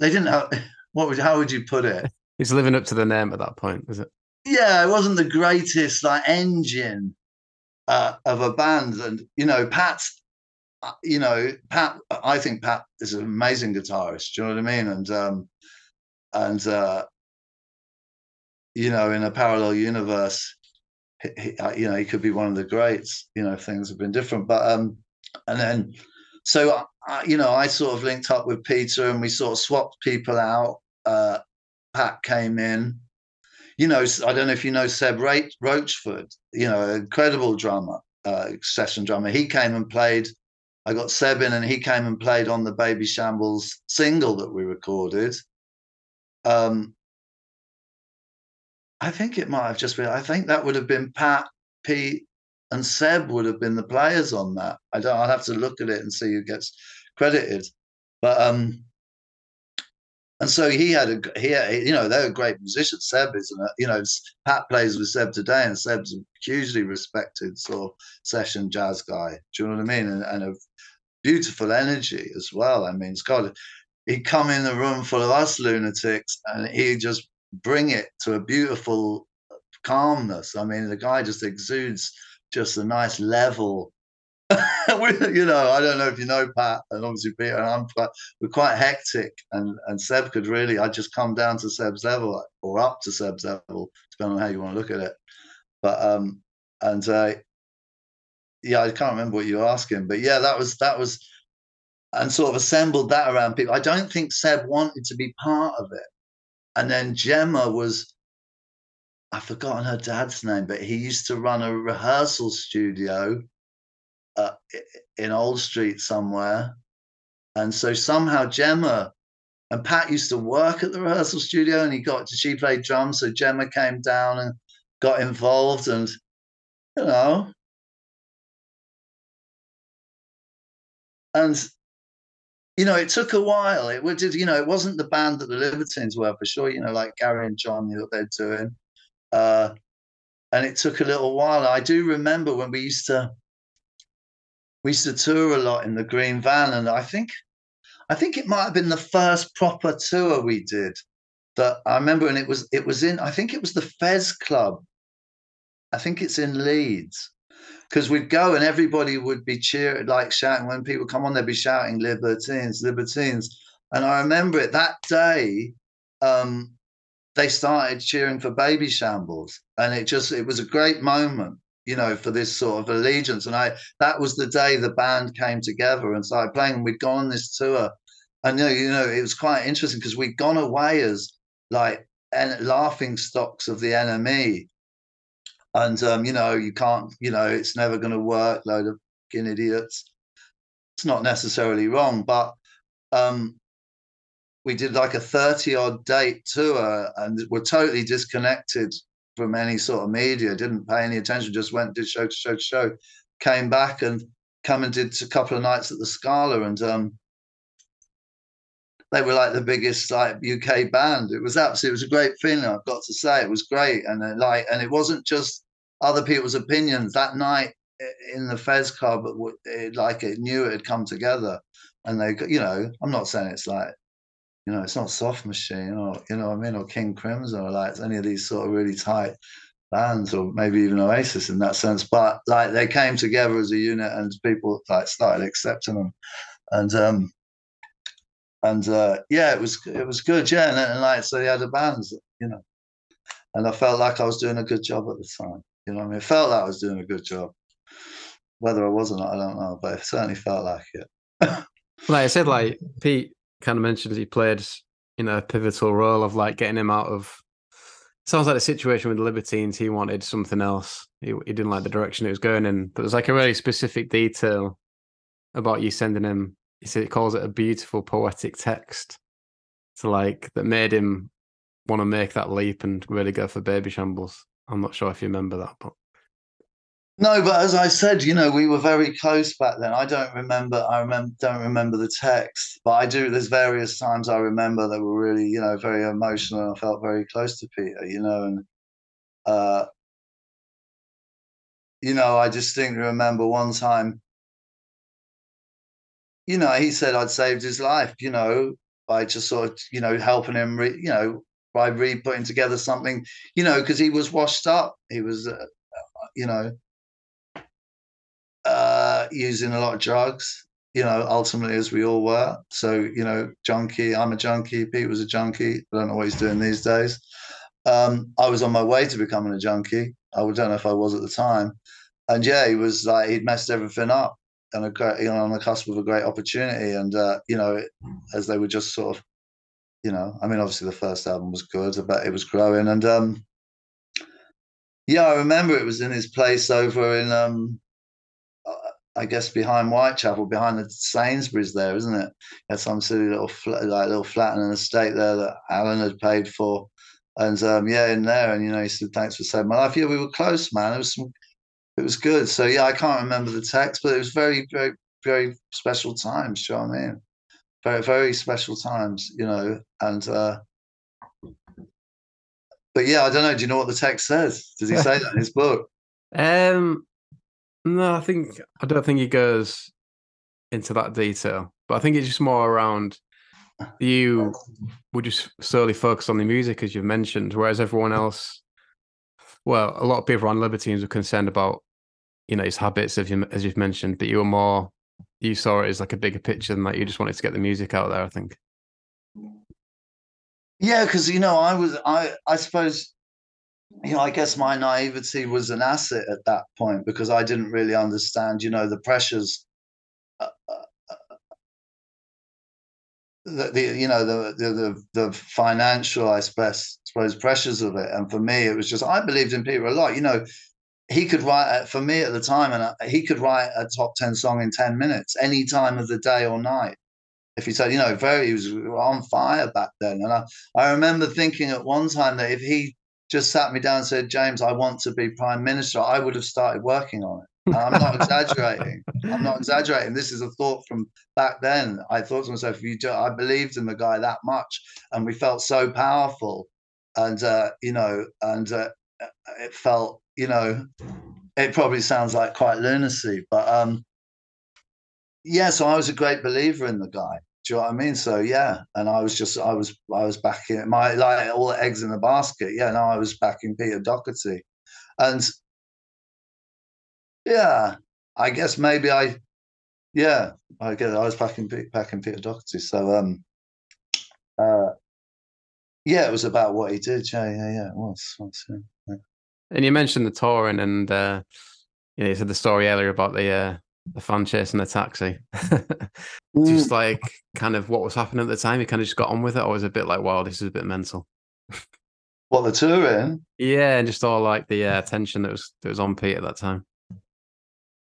[SPEAKER 2] they didn't have. What would? How would you put it?
[SPEAKER 3] He's living up to the name at that point, is it?
[SPEAKER 2] Yeah, it wasn't the greatest like engine uh, of a band, and you know, Pat's. Uh, you know, Pat. I think Pat is an amazing guitarist. Do you know what I mean? And um, and uh, you know, in a parallel universe, he, uh, you know, he could be one of the greats. You know, things have been different, but um, and then so I, you know, I sort of linked up with Peter, and we sort of swapped people out. Uh, Pat came in. You know, I don't know if you know Seb Rochford. You know, incredible drummer, uh, session drummer. He came and played. I got Seb in, and he came and played on the Babyshambles single that we recorded. Um, I think it might have just been. I think that would have been Pat, Pete, and Seb would have been the players on that. I don't. I'll have to look at it and see who gets credited. But um, and so he had a he, you know, they're great musicians. Seb is, you know, Pat plays with Seb today, and Seb's a hugely respected sort of session jazz guy. Do you know what I mean? And, and a beautiful energy as well. I mean, Scott, he'd come in the room full of us lunatics, and he'd just bring it to a beautiful calmness. I mean, the guy just exudes just a nice level. you know, I don't know if you know Pat and obviously Peter and I'm quite, we're quite hectic and and Seb could really I'd just come down to Seb's level or up to Seb's level, depending on how you want to look at it. But um and uh yeah, I can't remember what you were asking, but yeah, that was that was and sort of assembled that around people. I don't think Seb wanted to be part of it. And then Gemma was, I've forgotten her dad's name, but he used to run a rehearsal studio uh, in Old Street somewhere. And so somehow Gemma and Pat used to work at the rehearsal studio and he got to, she played drums. So Gemma came down and got involved and, you know, and you know, it took a while. It would, you know, it wasn't the band that the Libertines were for sure. You know, like Gary and John, knew what they're doing, uh, and it took a little while. I do remember when we used to we used to tour a lot in the green van, and I think I think it might have been the first proper tour we did. That I remember, and it was it was in I think it was the Fez Club. I think it's in Leeds, because we'd go and everybody would be cheering, like shouting when people come on, they'd be shouting libertines, libertines. And I remember it that day, um, they started cheering for Babyshambles. And it just, it was a great moment, you know, for this sort of allegiance. And I, that was the day the band came together and started playing. And we'd gone on this tour. And, you know, you know it was quite interesting because we'd gone away as like and laughing stocks of the NME and um, you know you can't you know it's never going to work load of fucking idiots. It's not necessarily wrong but um, we did like a 30 odd date tour and were totally disconnected from any sort of media didn't pay any attention just went did show to show to show came back and come and did a couple of nights at the scala and um, they were like the biggest like UK band. It was absolutely, it was a great feeling. I've got to say, it was great, and uh, like, and it wasn't just other people's opinions. That night in the Fez Club, it, like it knew it had come together, and they, you know, I'm not saying it's like, you know, it's not Soft Machine or you know I mean, or King Crimson or like any of these sort of really tight bands or maybe even Oasis in that sense. But like they came together as a unit and people like started accepting them. And um and uh, yeah, it was it was good, yeah. And, and like so, they had a band, you know, and I felt like I was doing a good job at the time. You know, I mean, it felt like I was doing a good job. Whether I was or not, I don't know, but it certainly felt like it.
[SPEAKER 3] like I said, like Pete kind of mentioned, he played you know a pivotal role of like getting him out of. Sounds like the situation with the Libertines. He wanted something else. He, he didn't like the direction it was going in. But there's like a really specific detail about you sending him he said it calls it a beautiful poetic text to like that made him want to make that leap and really go for Babyshambles. I'm not sure if you remember that, but
[SPEAKER 2] no, but as I said, you know, we were very close back then. I don't remember. I remember. Don't remember the text, but I do. There's various times I remember that were really, you know, very emotional. I felt very close to Peter, you know, and uh, you know, I distinctly remember one time, you know, he said I'd saved his life, you know, by just sort of, you know, helping him, re- you know, by re putting together something, you know, because he was washed up. He was, uh, you know, uh, using a lot of drugs, you know, ultimately as we all were. So, you know, junkie, I'm a junkie, Pete was a junkie. I don't know what he's doing these days. Um, I was on my way to becoming a junkie. I don't know if I was at the time. And yeah, he was like, he'd messed everything up and a great, you know, on the cusp of a great opportunity. And, uh, you know, as they were just sort of, you know, I mean, obviously the first album was good, but it was growing. And, um, yeah, I remember it was in his place over in, um, I guess behind Whitechapel, behind the Sainsbury's there, isn't it? Had some silly little like little flat in an estate there that Alan had paid for, and um, yeah, in there, and you know, he said, "Thanks for saving my life." Yeah, we were close, man. It was some, it was good. So yeah, I can't remember the text, but it was very, very, very special times. Do you know what I mean? Very, very special times, you know, and. uh but yeah, I don't know. Do you know what the text says? Does he say that in his book?
[SPEAKER 3] Um, no, I think I don't think he goes into that detail, but I think it's just more around you would just solely focus on the music as you've mentioned, whereas everyone else, well, a lot of people on Libertines were concerned about, you know, his habits, as you as you've mentioned, but you were more you saw it as like a bigger picture than that. You just wanted to get the music out there. I think.
[SPEAKER 2] Yeah, because you know, I was I I suppose you know, I guess my naivety was an asset at that point because I didn't really understand, you know, the pressures, uh, uh, the, the, you know, the, the the financial, I suppose, suppose pressures of it. And for me, it was just I believed in Peter a lot. You know, he could write for me at the time, and he could write a top ten song in ten minutes, any time of the day or night. If he said, you know, very, he was on fire back then. And I, I remember thinking at one time that if he just sat me down and said, James, I want to be prime minister, I would have started working on it. I'm not exaggerating. I'm not exaggerating. This is a thought from back then. I thought to myself, if you do, I believed in the guy that much, and we felt so powerful, and uh, you know, and uh, it felt, you know, it probably sounds like quite lunacy, but um, yeah. So I was a great believer in the guy, do you know what I mean? So yeah, and I was just I was I was backing my like all the eggs in the basket. Yeah, no, I was backing Peter Doherty, and yeah, I guess maybe I, yeah, I guess I was packing backing Peter Doherty. So um, uh, yeah, it was about what he did. Yeah, yeah, yeah, it was. It was yeah.
[SPEAKER 3] And you mentioned the touring, and uh, you know, you said the story earlier about the uh, the fan chasing the taxi. just mm. like kind of what was happening at the time. You kind of just got on with it, or was it a bit like, wow, this is a bit mental.
[SPEAKER 2] What the touring?
[SPEAKER 3] Yeah, and just all like the uh, tension that was that was on Pete at that time.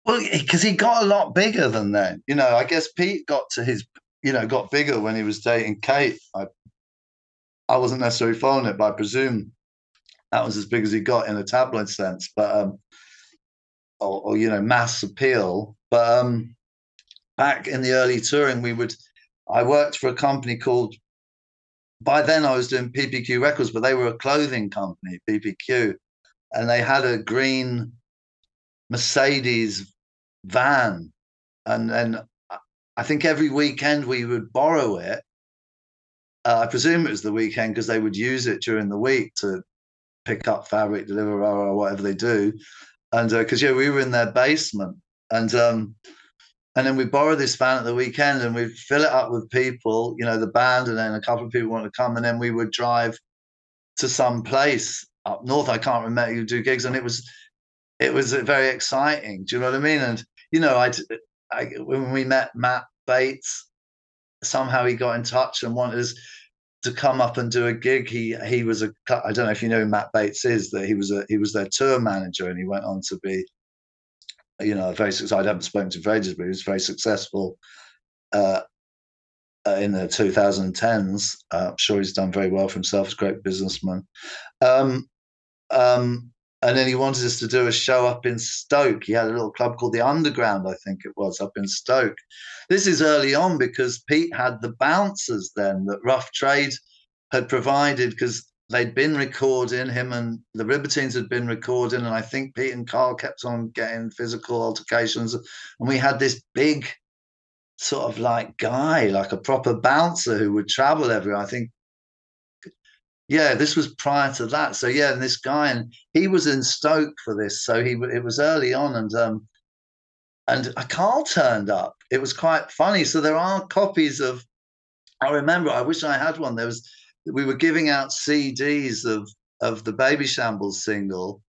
[SPEAKER 2] Well, because he got a lot bigger than then. You know, I guess Pete got to his, you know, got bigger when he was dating Kate. I, I wasn't necessarily following it, but I presume that was as big as he got in a tabloid sense. But um, or, or you know, mass appeal. But um, back in the early touring, we would. I worked for a company called. By then, I was doing PPQ Records, but they were a clothing company, PPQ, and they had a green Mercedes van, and then I think every weekend we would borrow it. Uh, I presume it was the weekend because they would use it during the week to pick up fabric, deliver, or whatever they do. And because uh, yeah, we were in their basement, and um, and then we borrow this van at the weekend and we'd fill it up with people, you know, the band, and then a couple of people want to come, and then we would drive to some place up north. I can't remember you do gigs, and it was it was very exciting. Do you know what I mean? And you know, I, I when we met Matt Bates, somehow he got in touch and wanted us to come up and do a gig. He he was a I don't know if you know who Matt Bates is. That he was a he was their tour manager, and he went on to be you know, very successful. I haven't spoken to him ages, but he was very successful uh, uh, in the 2010s. Uh, I'm sure he's done very well for himself. He's a great businessman. Um, um, and then he wanted us to do a show up in Stoke. He had a little club called the Underground, I think it was, up in Stoke. This is early on because Pete had the bouncers then that Rough Trade had provided because they'd been recording him and the Libertines had been recording, and I think Pete and Carl kept on getting physical altercations, and we had this big sort of like guy, like a proper bouncer who would travel everywhere. I think, yeah, this was prior to that. So yeah, and this guy, and he was in Stoke for this, so he it was early on, and um, and a Carl turned up. It was quite funny. So there are copies of. I remember. I wish I had one. There was. We were giving out CDs of of the Babyshambles single,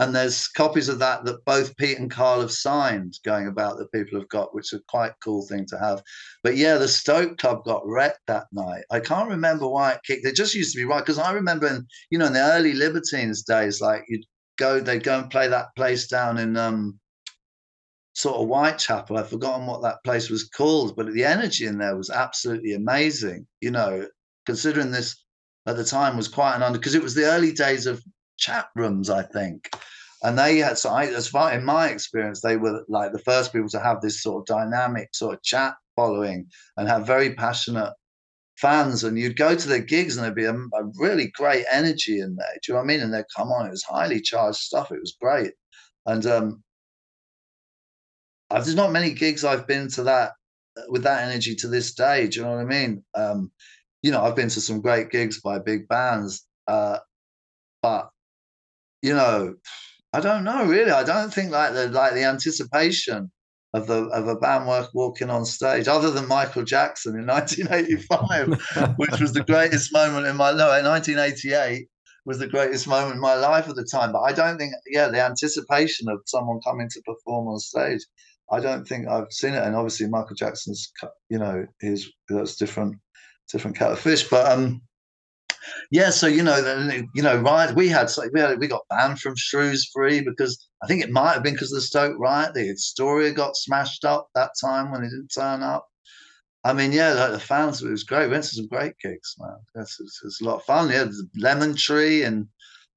[SPEAKER 2] and there's copies of that that both Pete and Carl have signed going about that people have got, which is quite cool thing to have. But yeah, the Stoke Club got wrecked that night. I can't remember why it kicked. It just used to be right because I remember in you know in the early Libertines days, like you'd go, they'd go and play that place down in um sort of Whitechapel. I've forgotten what that place was called, but the energy in there was absolutely amazing. You know, considering this at the time was quite an under because it was the early days of chat rooms, I think. And they had, so I, as far in my experience, they were like the first people to have this sort of dynamic sort of chat following and have very passionate fans. And you'd go to their gigs and there'd be a, a really great energy in there. Do you know what I mean? And they'd come on, it was highly charged stuff. It was great. And um, I've, there's not many gigs I've been to that with that energy to this day. Do you know what I mean? Um, you know, I've been to some great gigs by big bands, uh, but you know, I don't know really. I don't think like the like the anticipation of the of a band work walking on stage, other than Michael Jackson in 1985, which was the greatest moment in my no, 1988 was the greatest moment in my life at the time. But I don't think, yeah, the anticipation of someone coming to perform on stage, I don't think I've seen it. And obviously, Michael Jackson's, you know, is that's different, different cat of fish. But um, yeah, so you know, you know, right? We had we had we got banned from Shrewsbury because I think it might have been because of the Stoke riot. The Astoria got smashed up that time when they didn't turn up. I mean, yeah, like the fans, it was great. We went to some great gigs, man. It's, it's, a lot of fun. Yeah, the Lemon Tree and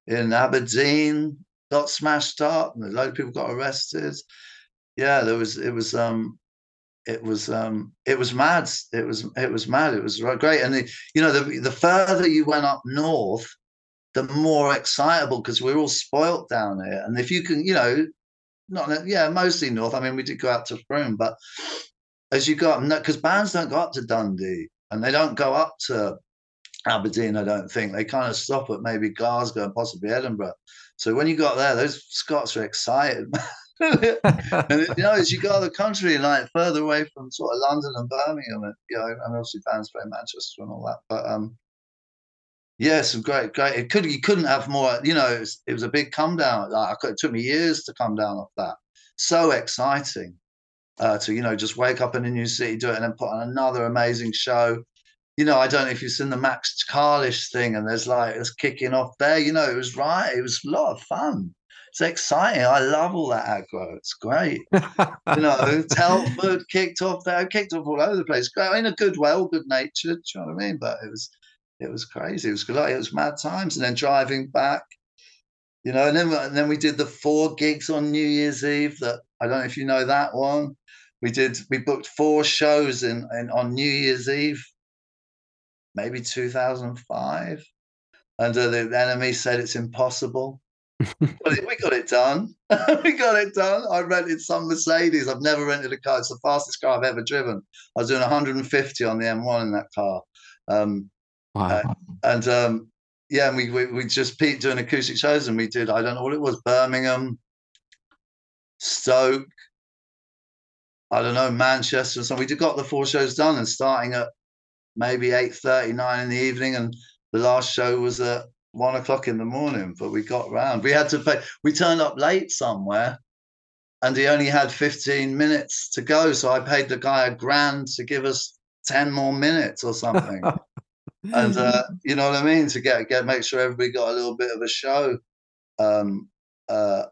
[SPEAKER 2] in Aberdeen got smashed up, and a load of people got arrested. Yeah, there was it was um it was um it was mad. It was it was mad. It was great. And the, you know the the further you went up north the more excitable because we're all spoilt down here. And if you can you know not yeah mostly north. I mean we did go out to Frome but as you go up because bands don't go up to dundee and they don't go up to aberdeen i don't think. They kind of stop at maybe glasgow and possibly edinburgh. So when you got there those scots are excited and you know, as you go to the country, like further away from sort of London and Birmingham, and you know, and obviously fans play Manchester and all that. But um, yeah, some great, great. It could you couldn't have more. You know, it was, it was a big come down. Like, it took me years to come down off that. So exciting uh, to you know just wake up in a new city, do it, and then put on another amazing show. You know, I don't know if you've seen the Max Carlish thing, and there's like it's kicking off there. You know, it was right. It was a lot of fun it's exciting. I love all that aggro. It's great. you know, Telford kicked off there, kicked off all over the place. In a good way, all good natured. Do you know what I mean? But it was it was crazy. It was good. It was mad times. And then driving back, you know, and then and then we did the four gigs on New Year's Eve. That I don't know if you know that one. We did. We booked four shows in, in on New Year's Eve, maybe 2005, and uh, the NME said it's impossible we got it done. we got it done. I rented some Mercedes. I've never rented a car. It's the fastest car I've ever driven. I was doing 150 on the M1 in that car. Um, wow. Uh, and um, yeah, and we, we, we just Pete doing acoustic shows, and we did I don't know what it was Birmingham, Stoke, I don't know Manchester. So we got the four shows done, and starting at maybe eight thirty nine in the evening, and the last show was at one o'clock in the morning, but we got round. We had to pay. We turned up late somewhere, and he only had 15 minutes to go. So I paid the guy a grand to give us 10 more minutes or something. and uh, you know what I mean? To get get make sure everybody got a little bit of a show. Um, uh,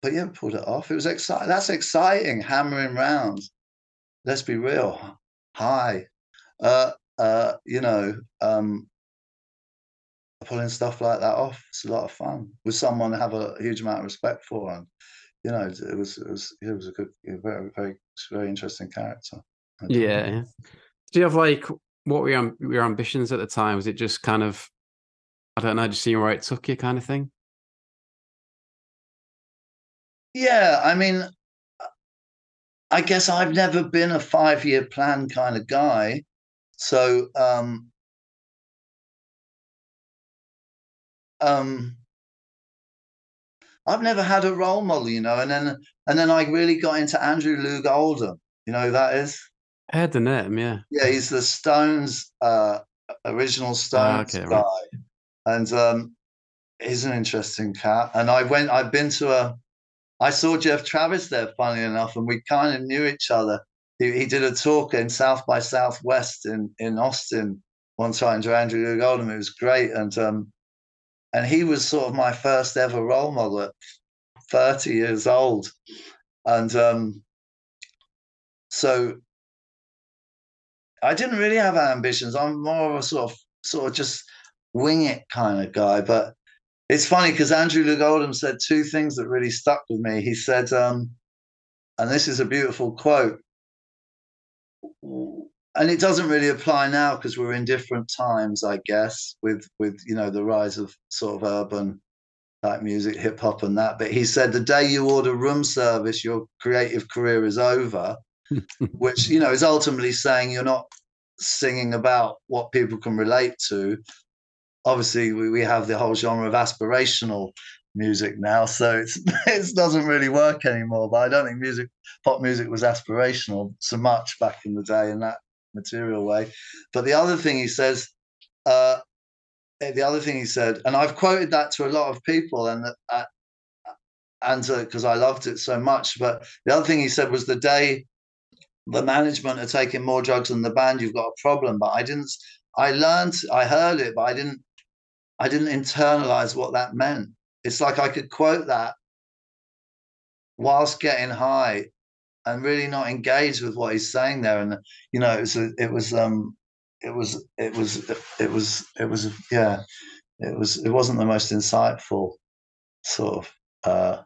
[SPEAKER 2] but yeah, pulled it off. It was exciting. That's exciting. Hammering rounds. Let's be real. Hi. Uh, uh, you know, um, pulling stuff like that off. It's a lot of fun with someone I have a huge amount of respect for, and you know, it was it was it was a good, very very very interesting character.
[SPEAKER 3] Yeah. Do you have like what were your, your ambitions at the time? Was it just kind of I don't know, just seeing where it took you, kind of thing.
[SPEAKER 2] Yeah, I mean, I guess I've never been a five year plan kind of guy. So, um, um, I've never had a role model, you know, and then and then I really got into Andrew Loog Oldham. You know who that is?
[SPEAKER 3] I heard the name, yeah.
[SPEAKER 2] Yeah, he's the Stones uh original
[SPEAKER 3] Ah,
[SPEAKER 2] Stones
[SPEAKER 3] okay,
[SPEAKER 2] guy.
[SPEAKER 3] right.
[SPEAKER 2] And um he's an interesting cat. And I went I've been to a I saw Geoff Travis there, funny enough, and we kind of knew each other. He, he did a talk in South by Southwest in, in Austin one time to Andrew Loog Oldham. It was great. And um and he was sort of my first ever role model at 30 years old. And um so I didn't really have ambitions. I'm more of a sort of sort of just wing it kind of guy. But it's funny because Andrew Loog Oldham said two things that really stuck with me. He said, um, and this is a beautiful quote, and it doesn't really apply now because we're in different times, I guess, with with you know the rise of sort of urban type music, hip hop, and that. But he said, the day you order room service, your creative career is over which you know is ultimately saying you're not singing about what people can relate to obviously we, we have the whole genre of aspirational music now so it's it doesn't really work anymore but i don't think music pop music was aspirational so much back in the day in that material way but the other thing he says uh the other thing he said and i've quoted that to a lot of people and uh, and because i loved it so much but the other thing he said was the day the management are taking more drugs than the band, you've got a problem. But I didn't. I learned. I heard it, but I didn't. I didn't internalize what that meant. It's like I could quote that whilst getting high, and really not engaged with what he's saying there. And you know, it was. It was. Um. It was. It was. It was. It was. Yeah. It was. It wasn't the most insightful sort of. uh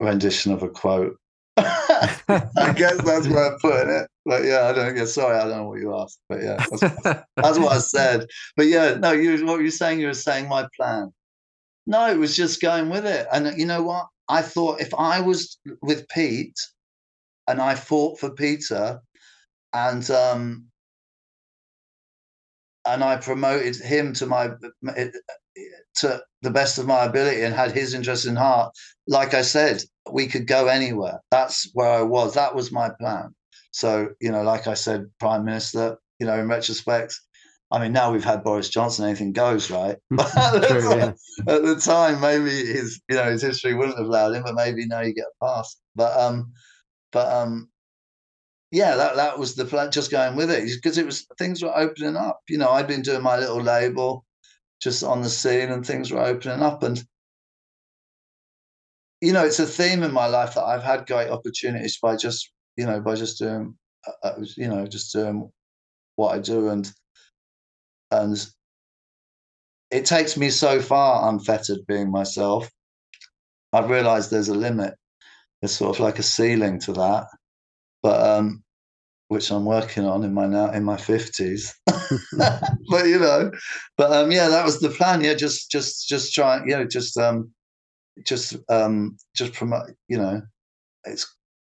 [SPEAKER 2] rendition of a quote. I guess that's where I'm putting it. But yeah, I don't get Sorry, I don't know what you asked. But yeah, that's, that's what I said. But yeah, no, you what were you saying? You were saying my plan. No, it was just going with it. And you know what? I thought if I was with Pete and I fought for Peter and um and I promoted him to my to the best of my ability and had his interest in heart, like I said, we could go anywhere. That's where I was. That was my plan. So, you know, like I said, Prime Minister, you know, in retrospect, I mean, now we've had Boris Johnson, anything goes, right? But at, the
[SPEAKER 3] True,
[SPEAKER 2] time,
[SPEAKER 3] yeah.
[SPEAKER 2] at the time, maybe his, you know, his history wouldn't have allowed him, but maybe now you get a pass. But um, but um, yeah, that that was the plan, just going with it because it was things were opening up. You know, I'd been doing my little label just on the scene, and things were opening up, and you know, it's a theme in my life that I've had great opportunities by just, you know, by just doing, uh, uh, you know, just doing what I do, and and it takes me so far unfettered being myself. I've realised there's a limit. There's sort of like a ceiling to that, but um, which I'm working on in my now in my fifties. but you know, but um, yeah, that was the plan. Yeah, just just just try, you know, just um, just um, just promote. You know, it's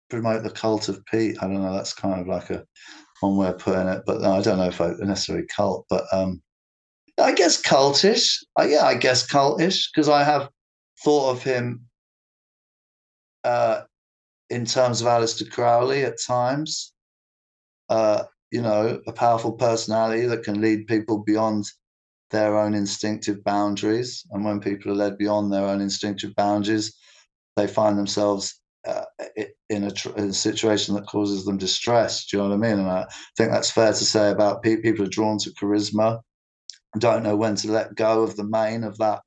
[SPEAKER 2] promote the cult of Pete. I don't know. That's kind of like a one way of putting it, but no, I don't know if I necessarily cult, but um, I guess cultish. Uh, yeah, I guess cultish because I have thought of him uh, in terms of Aleister Crowley at times. Uh, you know, a powerful personality that can lead people beyond their own instinctive boundaries. And when people are led beyond their own instinctive boundaries, they find themselves uh, in, a tr- in, a situation that causes them distress. Do you know what I mean? And I think that's fair to say about pe- people are drawn to charisma, don't know when to let go of the mane of that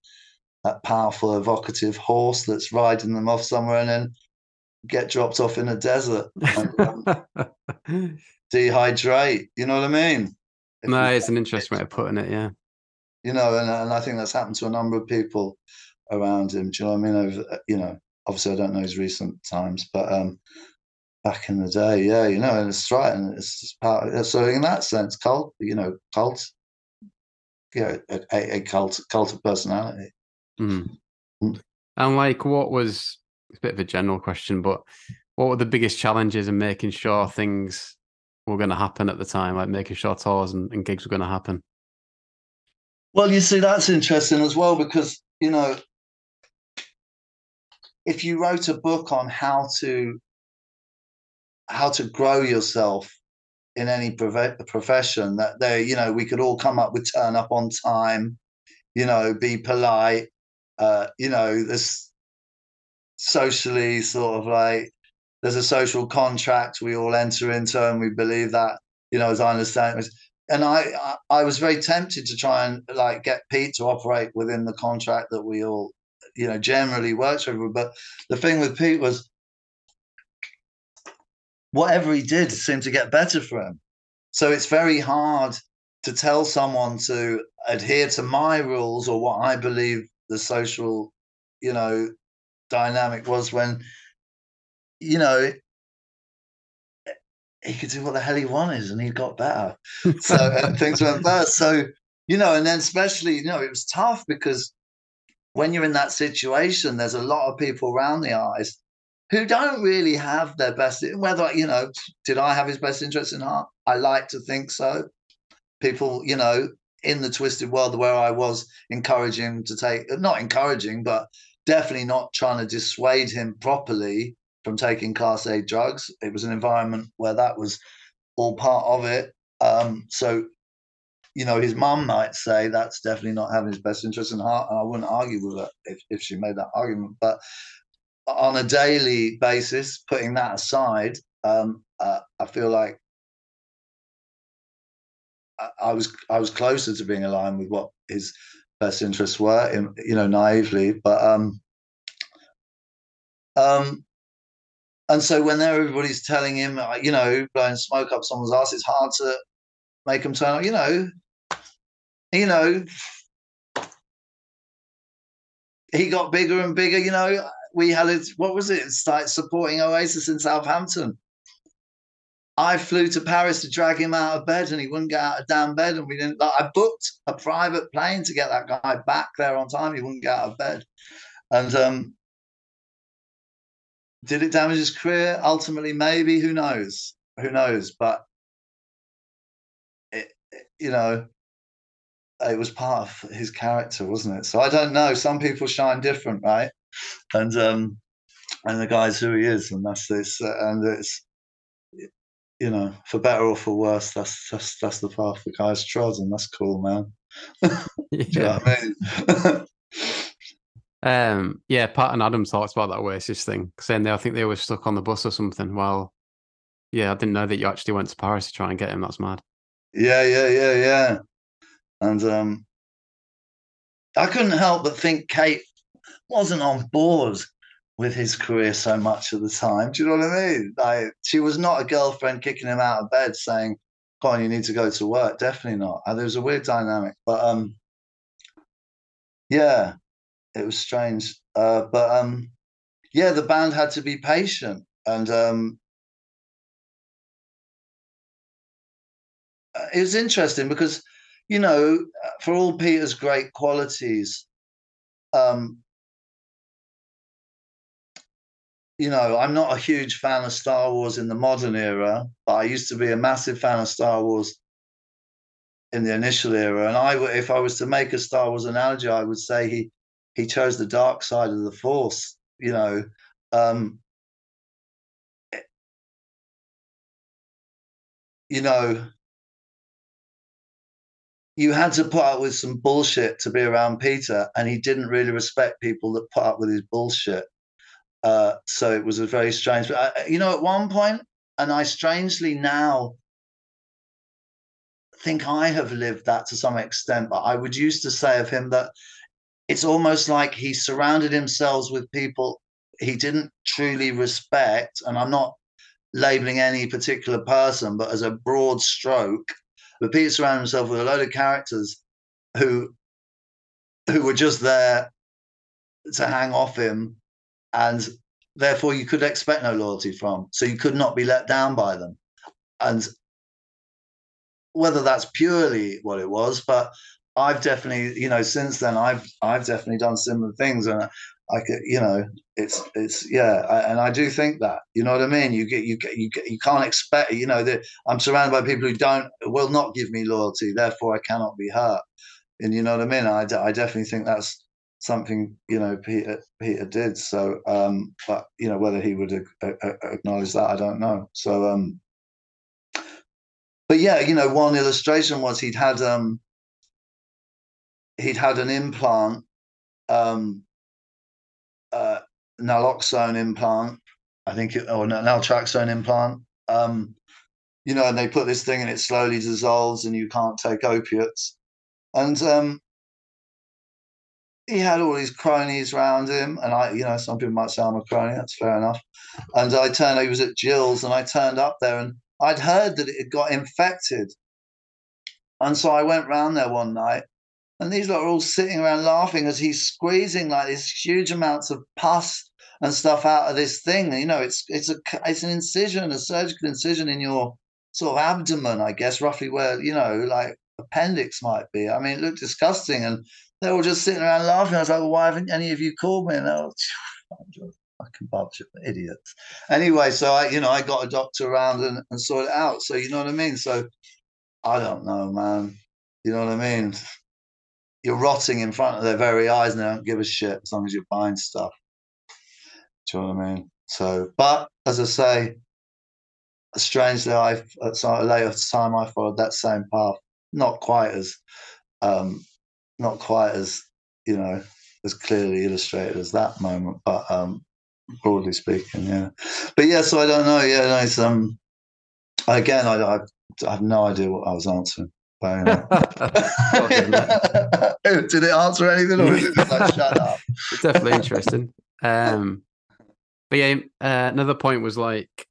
[SPEAKER 2] that powerful, evocative horse that's riding them off somewhere, and then get dropped off in a desert and um, dehydrate. You know what I mean? If
[SPEAKER 3] no, it's an interesting way of putting it. Yeah.
[SPEAKER 2] you know, and, and I think that's happened to a number of people around him. Do you know what I mean? Over, you know, obviously I don't know his recent times, but um, back in the day, yeah, you know, and it's right, and it's part. So in that sense, cult, you know, cult, yeah, a, a cult cult of personality.
[SPEAKER 3] Mm. And like, what was a bit of a general question, but what were the biggest challenges in making sure things were going to happen at the time, like making sure tours and, and gigs were going to happen?
[SPEAKER 2] Well, you see, that's interesting as well because you know, if you wrote a book on how to how to grow yourself in any profession, that there, you know, we could all come up with turn up on time, you know, be polite, uh, you know, this socially sort of like there's a social contract we all enter into, and we believe that, you know, as I understand it. And I, I, was very tempted to try and like get Pete to operate within the contract that we all, you know, generally works with. But the thing with Pete was, whatever he did seemed to get better for him. So it's very hard to tell someone to adhere to my rules or what I believe the social, you know, dynamic was when, you know, he could do what the hell he wanted and he got better. So and things went better. So, you know, and then especially, you know, it was tough because when you're in that situation, there's a lot of people around the artist who don't really have their best whether you know did i have his best interest in heart i like to think so people you know in the twisted world where i was encouraging to take not encouraging but definitely not trying to dissuade him properly from taking class A drugs. It was an environment where that was all part of it. Um, so, you know, his mum might say that's definitely not having his best interest in heart, and I wouldn't argue with her if, if she made that argument. But on a daily basis, putting that aside, um, uh, I feel like I, I was I was closer to being aligned with what his best interests were, in, you know, naively. But um, um, and so when everybody's telling him, uh, you know, blowing smoke up someone's ass, it's hard to make him turn. up. You know, you know, he got bigger and bigger. You know, we had it. What was it? Started supporting Oasis in Southampton. I flew to Paris to drag him out of bed, and he wouldn't get out of damn bed. And we didn't. Like, I booked a private plane to get that guy back there on time. He wouldn't get out of bed, and um, did it damage his career? Ultimately, maybe. Who knows? Who knows? But it, it, you know, it was part of his character, wasn't it? So I don't know. Some people shine different, right? And um, and the guy's who he is, and that's this, uh, and it's you know, for better or for worse, that's that's that's the path the guy's trod, and that's cool, man. yeah. I mean?
[SPEAKER 3] um, yeah, Pat and Adam talked about that Oasis thing, saying they I think they were stuck on the bus or something. Well, yeah, I didn't know that you actually went to Paris to try and get him. That's mad.
[SPEAKER 2] Yeah, yeah, yeah, yeah. And um, I couldn't help but think Kate wasn't on board with his career so much at the time. Do you know what I mean? Like she was not a girlfriend kicking him out of bed saying, "Come on, you need to go to work." Definitely not. And there was a weird dynamic, but um, yeah, it was strange. Uh, but um, yeah, the band had to be patient, and um, uh, it was interesting because you know, for all Peter's great qualities, um, you know, I'm not a huge fan of Star Wars in the modern era, but I used to be a massive fan of Star Wars in the initial era. And I, if I was to make a Star Wars analogy, I would say he he chose the dark side of the Force. You know, um, you know, you had to put up with some bullshit to be around Peter, and he didn't really respect people that put up with his bullshit. Uh, so it was a very strange. I, you know, at one point, and I strangely now think I have lived that to some extent. But I would used to say of him that it's almost like he surrounded himself with people he didn't truly respect. And I'm not labeling any particular person, but as a broad stroke, but Peter surrounded himself with a load of characters who who were just there to hang off him and therefore you could expect no loyalty from. So you could not be let down by them. And whether that's purely what it was, but I've definitely, you know, since then, I've I've definitely done similar things, and I could, you know, it's it's yeah, I, and I do think that, you know what I mean. You get you get you get, you can't expect, you know, that I'm surrounded by people who don't will not give me loyalty, therefore I cannot be hurt, and you know what I mean. I, I definitely think that's something you know Peter Peter did. So, um, but you know whether he would acknowledge that, I don't know. So, um, but yeah, you know, one illustration was he'd had um he'd had an implant, um, naloxone implant, I think, it, or naltrexone implant. Um, you know, and they put this thing and it slowly dissolves, and you can't take opiates. And um, he had all these cronies around him, and I, you know, some people might say I'm a crony. That's fair enough. And I turned. He was at Jill's, and I turned up there, and I'd heard that it had got infected. And so I went round there one night, and these lot are all sitting around laughing as he's squeezing like these huge amounts of pus and stuff out of this thing. You know, it's it's a it's an incision, a surgical incision in your sort of abdomen, I guess, roughly where you know, like appendix might be. I mean, it looked disgusting, and they were just sitting around laughing. I was like, well, "Why haven't any of you called me?" And they were fucking bunch of idiots. Anyway, so I, you know, I got a doctor around and, and sorted it out. So you know what I mean. So I don't know, man. You know what I mean you're rotting in front of their very eyes and they don't give a shit as long as you're buying stuff. Do you know what I mean? So, but as I say, strangely, I at a later time I followed that same path. Not quite as, um, not quite as you know as clearly illustrated as that moment, but um, broadly speaking, yeah. But yeah, so I don't know. Yeah, no, it's, um, again, I, I, I have no idea what I was answering. Did it answer anything, or was it just like shut up?
[SPEAKER 3] It's definitely interesting. Um, but yeah, uh, another point was like,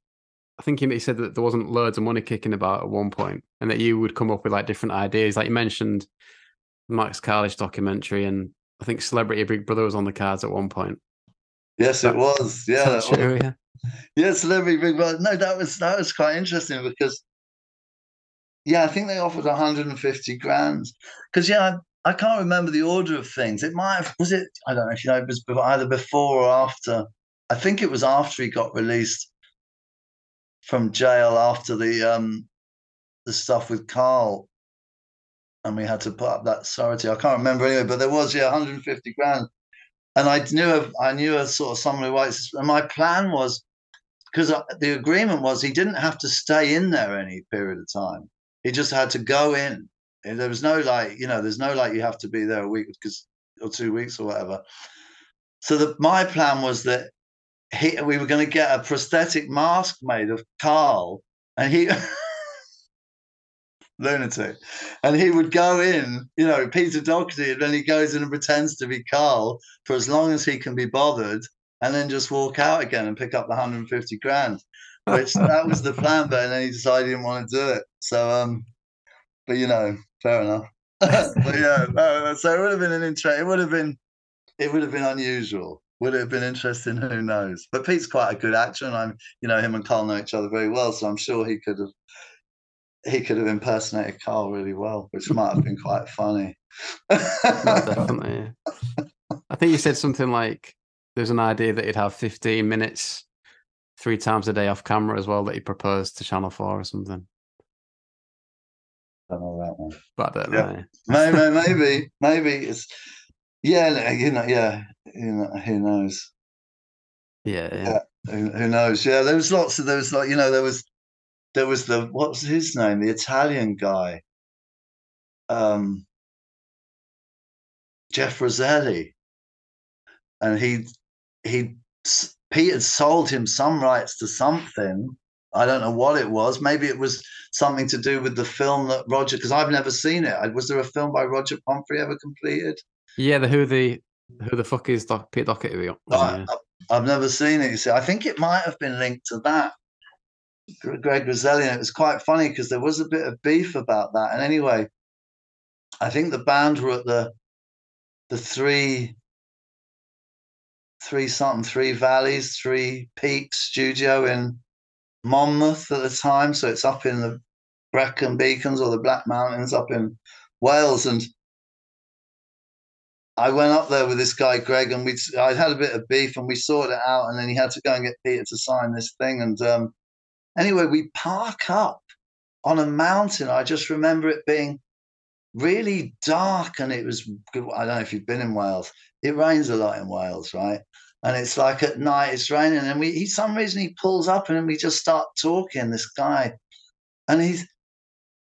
[SPEAKER 3] I think he said that there wasn't loads of money kicking about at one point, and that you would come up with like different ideas. Like you mentioned, Max Carlish documentary, and I think Celebrity Big Brother was on the cards at one point.
[SPEAKER 2] Yes, that, it was. Yeah, that true, was. yeah. Yeah, Celebrity Big Brother. No, that was that was quite interesting because yeah, I think they offered 150 grand. Because yeah, I, I, can't remember the order of things. It might have was it. I don't know if you know. It was either before or after. I think it was after he got released from jail after the um the stuff with Carl, and we had to put up that sorority. I can't remember anyway, but there was yeah 150 grand, and I knew a, I knew a sort of someone who writes. And my plan was because uh, the agreement was he didn't have to stay in there any period of time. He just had to go in. There was no like, you know, there's no like you have to be there a week because or two weeks or whatever. So the, my plan was that he, we were going to get a prosthetic mask made of Carl, and he lunatic, and he would go in, you know, Peter Doherty, and then he goes in and pretends to be Carl for as long as he can be bothered, and then just walk out again and pick up the 150 grand which that was the plan, but then he decided he didn't want to do it. So, um, but you know, fair enough. but yeah, no, so it would have been an interest. It would have been, it would have been unusual. Would it have been interesting? Who knows? But Pete's quite a good actor, and I'm, you know, him and Carl know each other very well, so I'm sure he could have, he could have impersonated Carl really well, which might have been quite funny.
[SPEAKER 3] definitely. I think you said something like there's an idea that he'd have 15 minutes three times a day off camera as well that he proposed to Channel Four or something.
[SPEAKER 2] I don't know that one,
[SPEAKER 3] but I don't
[SPEAKER 2] yeah. know. maybe, maybe, maybe it's yeah, you know, yeah, you know, who knows?
[SPEAKER 3] Yeah, yeah.
[SPEAKER 2] yeah who, who, knows? Yeah, there was lots of there was like you know there was there was the what's his name? The Italian guy, um, Jeff Roselli, and he he Pete had sold him some rights to something. I don't know what it was. Maybe it was something to do with the film that Roger, because I've never seen it. Was there a film by Roger Pomphrey ever completed?
[SPEAKER 3] Yeah, the who the who the fuck is Doc, Pete Doherty?
[SPEAKER 2] Oh, I, have never seen it. You see, I think it might have been linked to that. Greg Rosellian. it was quite funny because there was a bit of beef about that. And anyway, I think the band were at the the three three something, three valleys, three peaks studio in Monmouth at the time. So it's up in the Brecon Beacons or the Black Mountains up in Wales. And I went up there with this guy Greg, and we'd I had a bit of beef, and we sorted it out, and then he had to go and get Peter to sign this thing, and um, anyway, we park up on a mountain. I just remember it being really dark, and it was I don't know if you've been in Wales. It rains a lot in Wales, right? And it's like at night it's raining, and we he some reason he pulls up, and we just start talking. This guy, and he's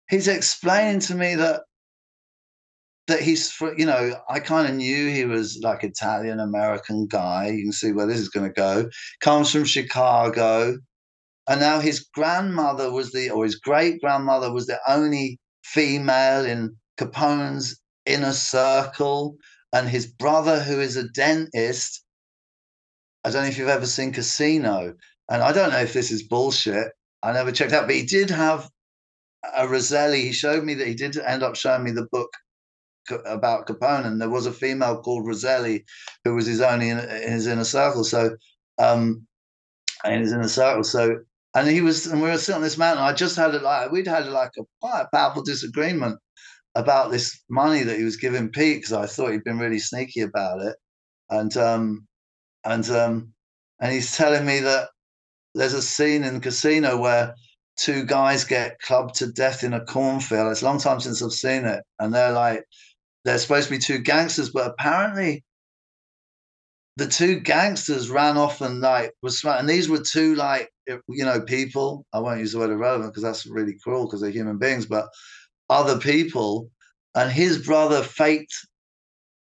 [SPEAKER 2] he's explaining to me that that he's you know i kind of knew he was like italian american guy you can see where this is going to go comes from chicago and now his grandmother was the or his great grandmother was the only female in capone's inner circle and his brother who is a dentist i don't know if you've ever seen casino and i don't know if this is bullshit i never checked out but he did have a Roselli. He showed me that he did end up showing me the book about Capone, and there was a female called Roselli who was his only in, in his inner circle. So, um, in his inner circle. So, and he was, and we were sitting on this mountain. I just had it like we'd had like a quite a powerful disagreement about this money that he was giving Pete because I thought he'd been really sneaky about it, and um, and um, and he's telling me that there's a scene in the Casino where two guys get clubbed to death in a cornfield. It's a long time since I've seen it, and they're like they're supposed to be two gangsters, but apparently the two gangsters ran off and like was smart. And these were two like you know people. I won't use the word irrelevant because that's really cruel because they're human beings, but other people. And his brother faked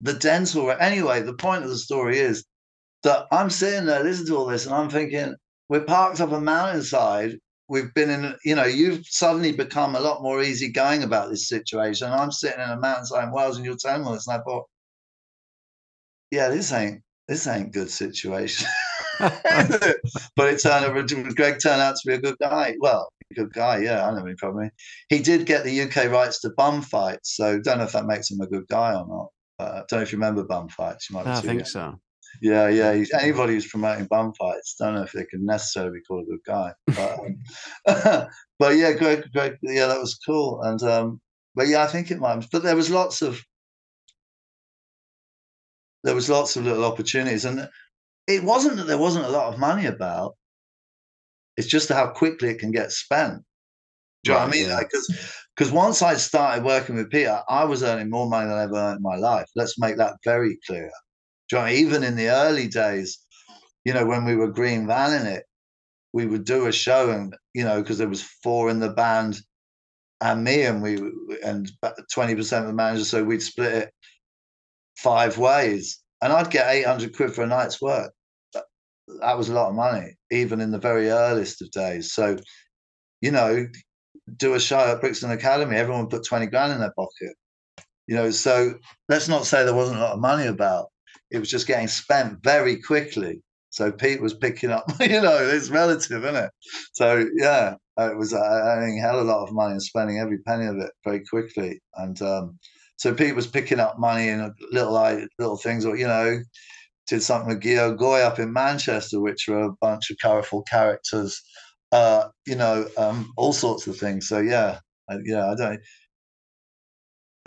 [SPEAKER 2] the dental. Anyway, the point of the story is that I'm sitting there listening to all this, and I'm thinking we're parked up a mountainside we've been in, you know, you've suddenly become a lot more easygoing about this situation. I'm sitting in a mountainside in Wales and you're telling me this, and I thought, yeah, this ain't this ain't good situation. but it turned out Greg turned out to be a good guy. Well, good guy, yeah, I don't have any problem. He did get the UK rights to bum fights, so don't know if that makes him a good guy or not. Uh, don't know if you remember bum fights. You
[SPEAKER 3] might I think so.
[SPEAKER 2] Yeah, yeah. He's, anybody who's promoting bum fights, don't know if they can necessarily be called a good guy. But, um, but yeah, Greg, Greg, yeah, that was cool. And um, but yeah, I think it might. But there was lots of there was lots of little opportunities, and it wasn't that there wasn't a lot of money about. It's just how quickly it can get spent. Do you right, know what I mean? Because yeah. because once I started working with Peter, I was earning more money than I ever earned in my life. Let's make that very clear. Even in the early days, you know, when we were green vanning it, we would do a show, and you know, because there was four in the band and me, and we and twenty percent of the managers, so we'd split it five ways, and I'd get eight hundred quid for a night's work. That was a lot of money, even in the very earliest of days. So, you know, do a show at Brixton Academy, everyone put twenty grand in their pocket. You know, so let's not say there wasn't a lot of money about it was just getting spent very quickly. So Pete was picking up, you know, it's relative, isn't it? So yeah, it was I think hell a lot of money and spending every penny of it very quickly. And um, so Pete was picking up money in little little things, or you know, did something with Gio-Goi up in Manchester, which were a bunch of colorful characters, uh, you know, um, all sorts of things. So yeah, I, yeah, I don't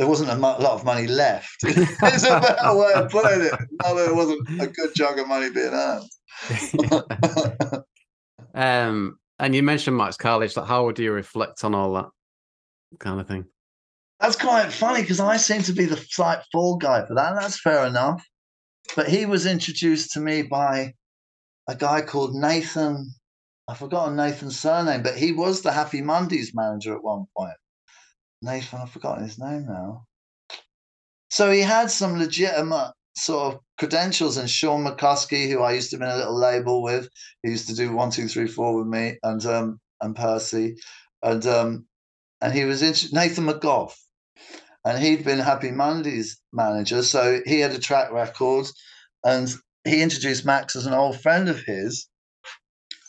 [SPEAKER 2] there wasn't a lot of money left. it's a better way of putting it. No, there wasn't a good chunk of money being
[SPEAKER 3] earned. um, and you mentioned Max Carlish. Like, how would you reflect on all that kind of thing?
[SPEAKER 2] That's quite funny because I seem to be the slight fall guy for that. that's fair enough. But he was introduced to me by a guy called Nathan. I've forgotten Nathan's surname, but he was the Happy Mondays manager at one point. Nathan, I've forgotten his name now. So he had some legitimate sort of credentials, and Sean McCluskey, who I used to be in a little label with, he used to do one, two, three, four with me, and um, and Percy, and um, and he was Nathan McGough, and he'd been Happy Mondays manager, so he had a track record, and he introduced Max as an old friend of his,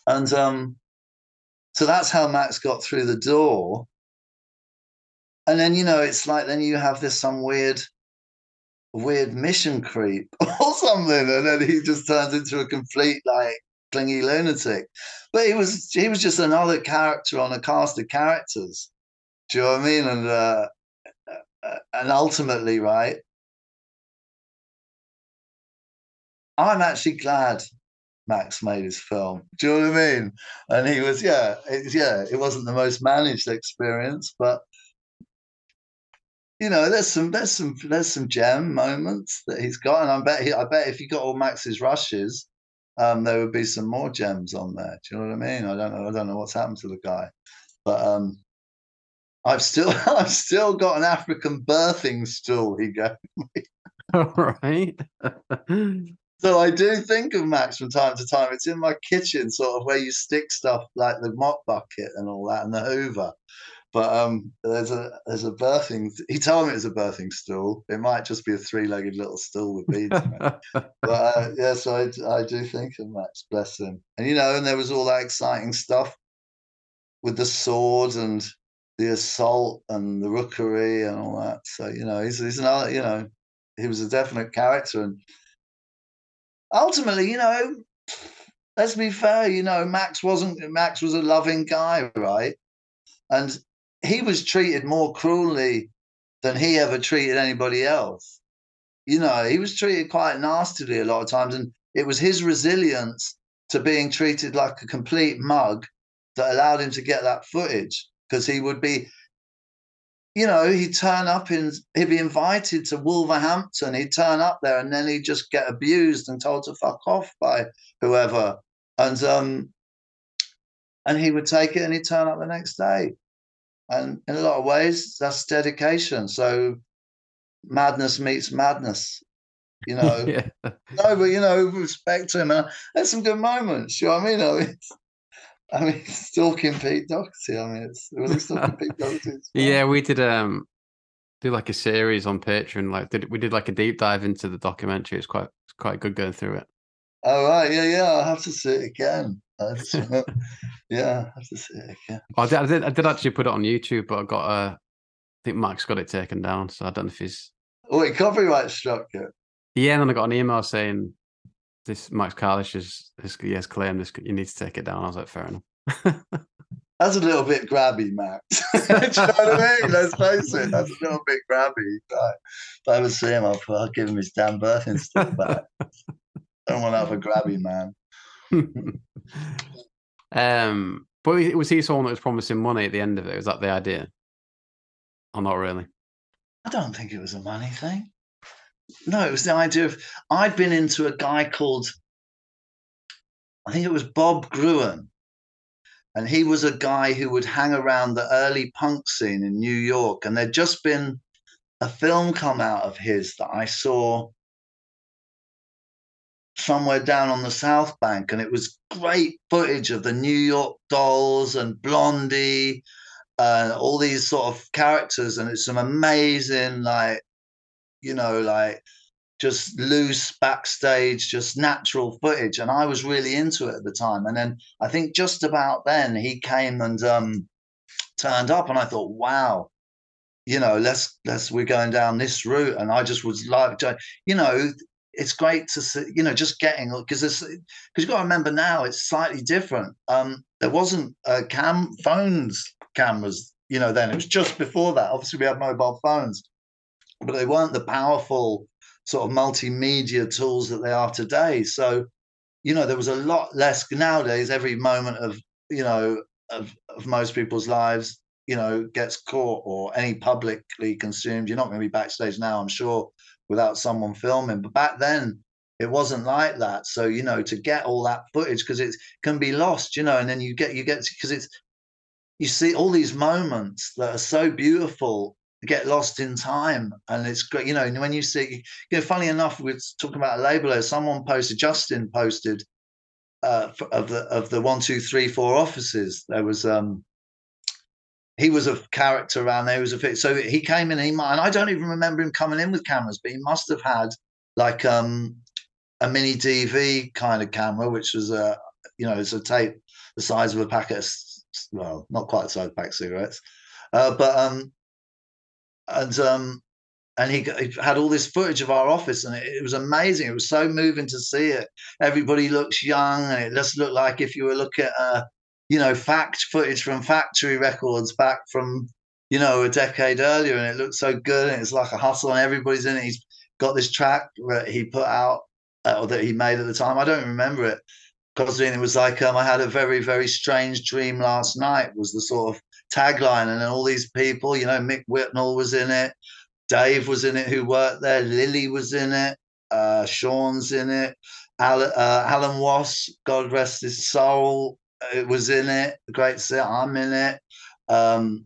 [SPEAKER 2] and um, so that's how Max got through the door. And then you know it's like then you have this some weird weird mission creep or something and then he just turns into a complete like clingy lunatic. But he was he was just another character on a cast of characters. Do you know what i mean? And uh, and ultimately right I'm actually glad Max made his film. Do you know what I mean? And he was, yeah, it, yeah, it wasn't the most managed experience, but you know, there's some there's some there's some gem moments that he's got, and I bet he, I bet if you got all Max's rushes, um, there would be some more gems on there. Do you know what I mean? I don't know. I don't know what's happened to the guy, but um, I've still I've still got an African birthing stool. He gave me.
[SPEAKER 3] All right.
[SPEAKER 2] So I do think of Max from time to time. It's in my kitchen, sort of where you stick stuff like the mop bucket and all that, and the Hoover. But um, there's a there's a birthing. He told me it was a birthing stool. It might just be a three-legged little stool with beads. in it. But uh, yeah, so I, I do think of Max, bless him. And you know, and there was all that exciting stuff with the sword and the assault and the rookery and all that. So you know, he's he's another. You know, he was a definite character, and ultimately, you know, let's be fair. You know, Max wasn't. Max was a loving guy, right? And he was treated more cruelly than he ever treated anybody else. You know, he was treated quite nastily a lot of times, and it was his resilience to being treated like a complete mug that allowed him to get that footage because he would be you know he'd turn up in he'd be invited to wolverhampton he'd turn up there and then he'd just get abused and told to fuck off by whoever and um and he would take it and he'd turn up the next day. And in a lot of ways that's dedication so madness meets madness you know?
[SPEAKER 3] Yeah.
[SPEAKER 2] no but you know respect to him and there's some good moments you know what i mean? I mean I mean, stalking Pete Doherty. I mean, it's was stalking Pete Doherty?
[SPEAKER 3] Yeah, we did um do like a series on Patreon. Like did we did like a deep dive into the documentary. It's quite it's quite good going through it.
[SPEAKER 2] Oh right, yeah, yeah. I'll have to see it again. I yeah, I have to see it again.
[SPEAKER 3] I did, I did I did actually put it on YouTube, but I got uh I think Max got it taken down, so I don't know if he's
[SPEAKER 2] Oh, wait, copyright struck it.
[SPEAKER 3] yeah. And then I got an email saying this Max Carlish is, is he has claimed this. You need to take it down. I was like, fair enough.
[SPEAKER 2] That's a little bit grabby, Max. Do you know what I mean? Let's face it. That's a little bit grabby. Right. If I ever see him, I'll, I'll give him his damn birthing stool back. I don't want to have a grabby man.
[SPEAKER 3] um, but was he someone that was promising money at the end of it? Was that the idea? Or not really?
[SPEAKER 2] I don't think it was a money thing. No, it was the idea of I'd been into a guy called I think it was Bob Gruen. And he was a guy who would hang around the early punk scene in New York. And there'd just been a film come out of his that I saw somewhere down on the South Bank. And it was great footage of the New York dolls and Blondie and all these sort of characters. And it's some amazing, like, you know, like just loose backstage, just natural footage. And I was really into it at the time. And then I think just about then he came and um, turned up, and I thought, wow, you know, let's let's we're going down this route. And I just was like, you know, it's great to see, you know, just getting because because you've got to remember now it's slightly different. Um, there wasn't uh, cam phones cameras, you know, then it was just before that. Obviously, we had mobile phones, but they weren't the powerful sort of multimedia tools that they are today. So, you know, there was a lot less nowadays. Every moment of you know of, of most people's lives, you know, gets caught or any publicly consumed. You're not going to be backstage now, I'm sure, without someone filming. But back then, it wasn't like that. So you know, to get all that footage because it can be lost, you know, and then you get you get because it's you see all these moments that are so beautiful get lost in time. And it's great you know when you see you know funny enough we're talking about a label someone posted justin posted uh of the of the one two three four offices. There was um he was a character around there he was a fit so he came in he might and i don't even remember him coming in with cameras but he must have had like um a mini dv kind of camera which was a you know it's a tape the size of a packet of well not quite the size of a pack of cigarettes. Uh, but um and um and he, he, had all this footage of our office and it, it, was amazing. It was so moving to see it. Everybody looks young and it just looked like if you were looking at uh, you know fact footage from factory records back from you know a decade earlier and it looked so good and it's like a hustle and everybody's in it. He's got this track that he put out uh, that he made at the time. I don't remember it. Because it was like um, I had a very very strange dream last night was the sort of tagline, and then all these people, you know, Mick Whitnall was in it, Dave was in it, who worked there, Lily was in it, uh, Sean's in it, Alan, uh, Alan God rest his soul, it was in it. Great set, I'm in it. Um,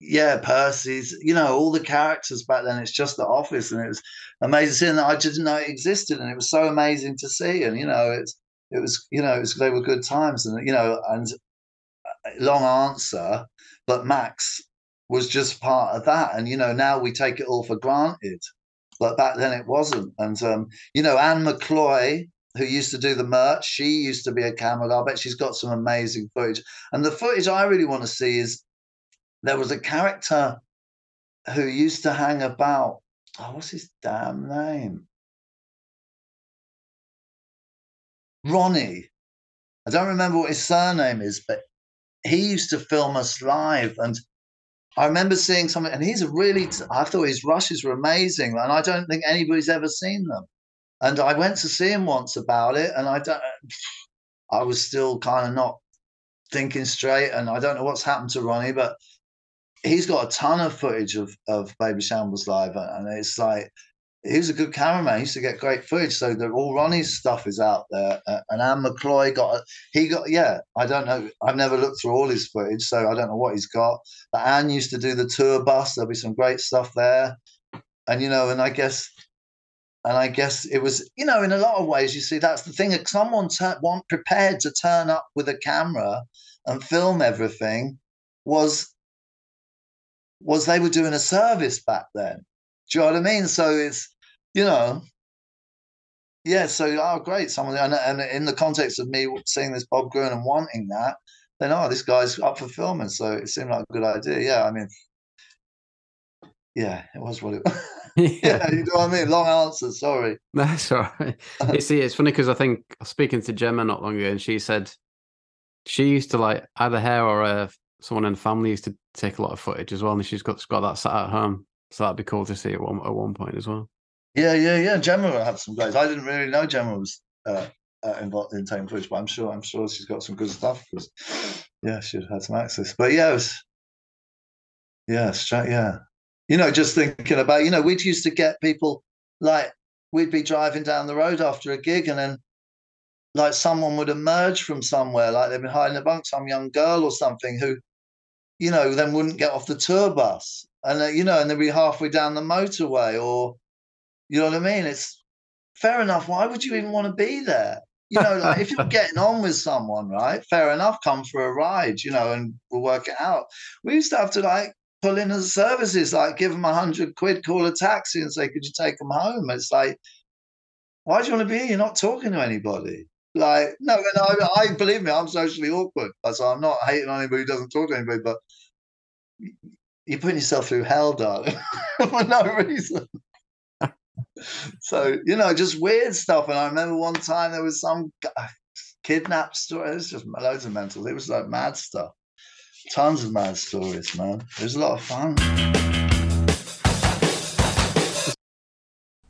[SPEAKER 2] yeah, Percy's, you know, all the characters back then. It's just the office, and it was amazing seeing that I didn't know it existed, and it was so amazing to see. And you know, it's it was you know, it was they were good times, and you know, and uh, long answer, but Max was just part of that. And you know, now we take it all for granted, but back then it wasn't. And um, you know, Anne McCloy, who used to do the merch, she used to be a camera. I bet she's got some amazing footage. And the footage I really want to see is there was a character who used to hang about. Oh, what's his damn name? Ronnie. I don't remember what his surname is, but he used to film us live. And I remember seeing something, and he's really, I thought his rushes were amazing. And I don't think anybody's ever seen them. And I went to see him once about it, and I don't, I was still kind of not thinking straight. And I don't know what's happened to Ronnie, but he's got a ton of footage of, of Babyshambles live. And it's like, he was a good cameraman. He used to get great footage. So the, all Ronnie's stuff is out there. Uh, and Anne McCloy got he got yeah. I don't know. I've never looked through all his footage, so I don't know what he's got. But Anne used to do the tour bus. There'll be some great stuff there. And you know, and I guess, and I guess it was you know in a lot of ways you see that's the thing. If someone ter- want prepared to turn up with a camera and film everything was was they were doing a service back then. Do you know what I mean? So it's you know, yeah. So oh, great, someone and, and in the context of me seeing this Bob Gruen and wanting that, then oh, this guy's up for filming. So it seemed like a good idea. Yeah, I mean, yeah, it was what it was. yeah. yeah, you know what I mean. Long answer. Sorry.
[SPEAKER 3] That's all right. you see, it's funny because I think I was speaking to Gemma not long ago, and she said she used to like either her or uh, someone in the family used to take a lot of footage as well, and she's got got that sat at home. So that'd be cool to see at one at one point as well.
[SPEAKER 2] Yeah, yeah, yeah. Gemma have some great. I didn't really know Gemma was uh, uh, involved in taking footage, but I'm sure I'm sure she's got some good stuff because yeah, she'd had some access. But yeah, it was yeah, straight yeah. You know, just thinking about you know, we'd used to get people like we'd be driving down the road after a gig and then like someone would emerge from somewhere, like they'd been hiding a bunk, some young girl or something who, you know, then wouldn't get off the tour bus, and uh, you know, and they'd be halfway down the motorway, or you know what I mean? It's fair enough. Why would you even want to be there? You know, like if you're getting on with someone, right? Fair enough, come for a ride, you know, and we'll work it out. We used to have to like pull in as services, like give them a hundred quid, call a taxi, and say, "Could you take them home?" It's like, why do you want to be here? You're not talking to anybody. Like, no, and I, I believe me, I'm socially awkward. So I'm not hating on anybody who doesn't talk to anybody, but you're putting yourself through hell, darling, for no reason. So, you know, just weird stuff. And I remember one time there was some uh, kidnap story. It was just loads of mental. It was like mad stuff. Tons of mad stories, man. It was a lot of fun.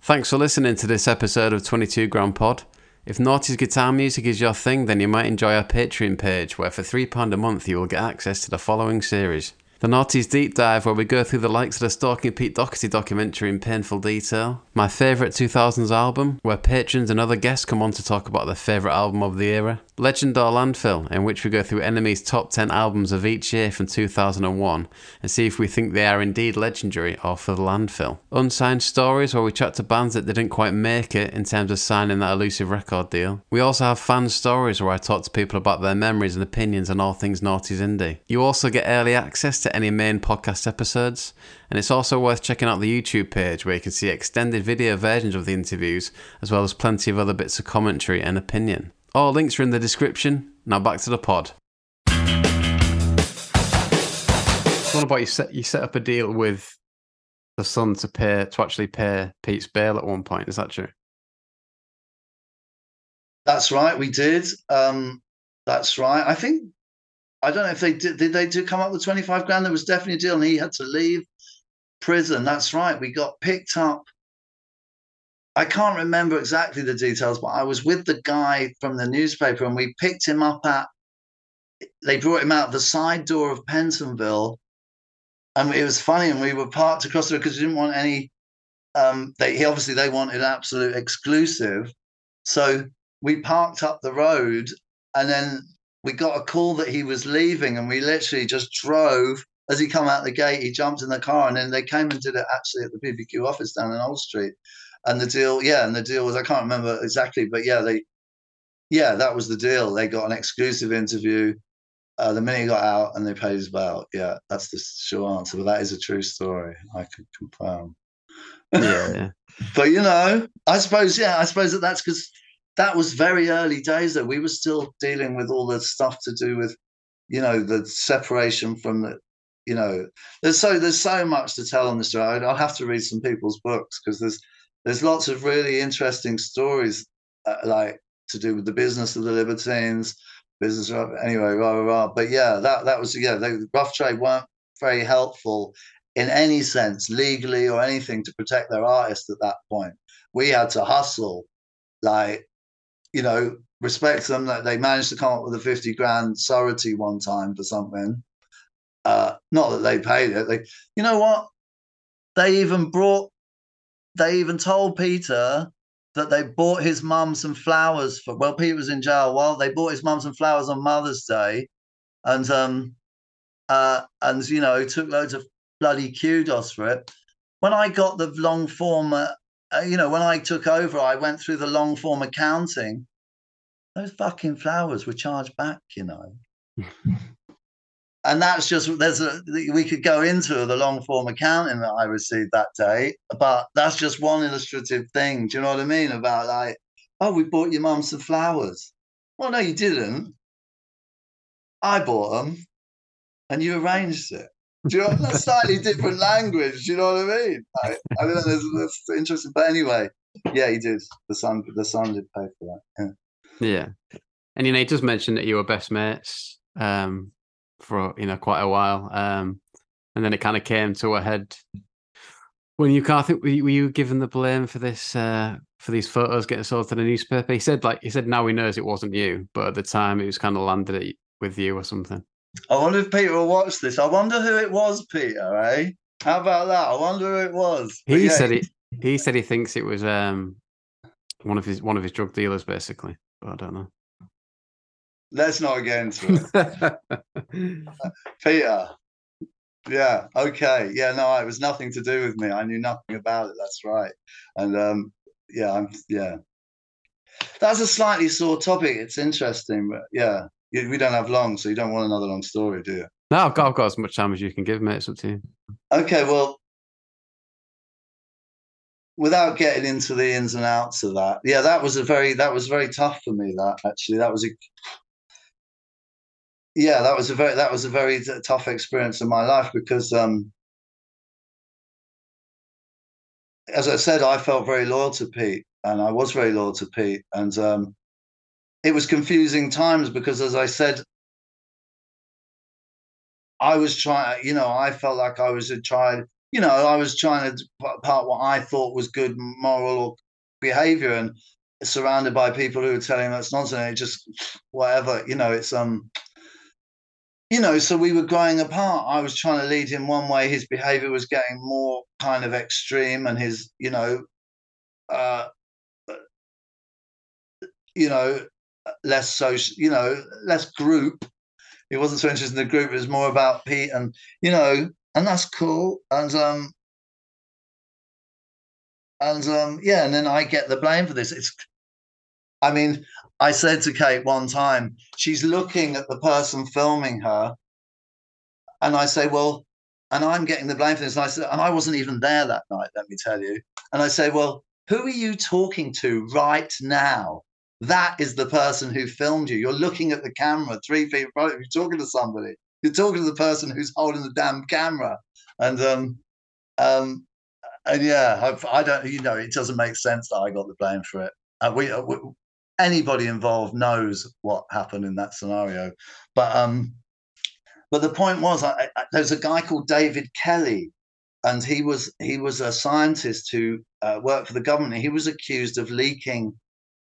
[SPEAKER 3] Thanks for listening to this episode of 22 Grand Pod. If Noughties guitar music is your thing, then you might enjoy our Patreon page, where for £3 a month you will get access to the following series. The Noughties Deep Dive, where we go through the likes of the Stalking Pete Doherty documentary in painful detail. My favourite 2000s album, where patrons and other guests come on to talk about their favourite album of the era. Legend or Landfill, in which we go through NME's top 10 albums of each year from 2001 and see if we think they are indeed legendary or for the landfill. Unsigned Stories, where we chat to bands that didn't quite make it in terms of signing that elusive record deal. We also have fan stories, where I talk to people about their memories and opinions on all things Noughties Indie. You also get early access to any main podcast episodes, and it's also worth checking out the YouTube page where you can see extended video versions of the interviews, as well as plenty of other bits of commentary and opinion. All links are in the description. Now back to the pod. What about you set you set up a deal with the Sun to pay to actually pay Pete's bail at one point? Is that true?
[SPEAKER 2] That's right, we did. Um, that's right. I think I don't know if they did. Did they do come up with twenty five grand? There was definitely a deal, and he had to leave prison. That's right. We got picked up I can't remember exactly the details, but I was with the guy from the newspaper and we picked him up at, they brought him out the side door of Pentonville. And it was funny. And we were parked across the road because we didn't want any, um, they he, obviously they wanted absolute exclusive. So we parked up the road and then we got a call that he was leaving and we literally just drove as he come out the gate he jumped in the car and then they came and did it actually at the bbq office down in old street and the deal, yeah, and the deal was I can't remember exactly, but yeah, they, yeah, that was the deal. They got an exclusive interview. Uh, the minute he got out and they paid his bail, yeah, that's the short answer. But that is a true story. I can confirm.
[SPEAKER 3] Yeah, yeah.
[SPEAKER 2] but you know, I suppose, yeah, I suppose that that's because that was very early days. that we were still dealing with all the stuff to do with, you know, the separation from the you know there's so there's so much to tell on this story i'll have to read some people's books because there's there's lots of really interesting stories uh, like to do with the business of the libertines business anyway rah, rah, rah. but yeah that that was yeah the rough trade weren't very helpful in any sense legally or anything to protect their artists at that point we had to hustle like you know respect them that they managed to come up with a 50 grand surety one time for something uh not that they paid it they you know what they even brought they even told Peter that they bought his mum some flowers for. Well, Peter was in jail. Well, they bought his mum some flowers on Mother's Day, and um, uh, and you know took loads of bloody kudos for it. When I got the long form, uh, Uh, you know, when I took over, I went through the long form accounting. Those fucking flowers were charged back, you know. and that's just there's a we could go into the long form accounting that I received that day, but that's just one illustrative thing. Do you know what I mean? About like, oh, we bought your mum some flowers. Well, no, you didn't. I bought them, and you arranged it. Do you know that's slightly different language? Do you know what I mean? I, I don't know. That's, that's interesting, but anyway, yeah, he did. The Sun, the Sun did pay for that.
[SPEAKER 3] Yeah. Yeah, and you know, he just mentioned that you were best mates. Um, for you know quite a while, um, and then it kind of came to a head when you can't think were you given the blame for this uh, for these photos getting sold to the newspaper? He said like he said now he knows it wasn't you, but at the time it was kind of landed with you or something.
[SPEAKER 2] I wonder if Peter will watch this. I wonder who it was, Peter. Eh? How about that? I wonder who it was.
[SPEAKER 3] But he yeah. said it. He said he thinks it was um one of his one of his drug dealers, basically. But I don't know.
[SPEAKER 2] Let's not get into it. Peter. Yeah. Okay. Yeah. No, it was nothing to do with me. I knew nothing about it. That's right. And um, yeah, I'm yeah. That's a slightly sore topic. It's interesting, but yeah, we don't have long, so you don't want another long story, do you?
[SPEAKER 3] No, I've got, I've got as much time as you can give me. It's up to you.
[SPEAKER 2] Okay. Well, without getting into the ins and outs of that, yeah, that was a very that was very tough for me. That actually, that was a yeah, that was a very that was a very tough experience in my life because, um, as I said, I felt very loyal to Pete, and I was very loyal to Pete, and um, it was confusing times because, as I said, I was trying. You know, I felt like I was trying. You know, I was trying to part what I thought was good moral or behavior, and surrounded by people who were telling that's nonsense. It just whatever. You know, it's um you know, so we were growing apart. I was trying to lead him one way. His behavior was getting more kind of extreme, and his, you know, uh, you know, less social, you know, less group. He wasn't so interested in the group. It was more about Pete, and you know, and that's cool. And um, and um, yeah, and then I get the blame for this. It's, I mean, I said to Kate one time, she's looking at the person filming her, and I say, well, and I'm getting the blame for this. And I said, and I wasn't even there that night, let me tell you. And I say, well, who are you talking to right now? That is the person who filmed you. You're looking at the camera three feet in front of you, talking to somebody. You're talking to the person who's holding the damn camera. And um, um, and yeah, I've, I, do not you know, it doesn't make sense that I got the blame for it. Uh, we, uh, we, anybody involved knows what happened in that scenario. But um, but the point was, I, I, there's a guy called David Kelly, and he was he was a scientist who uh, worked for the government. He was accused of leaking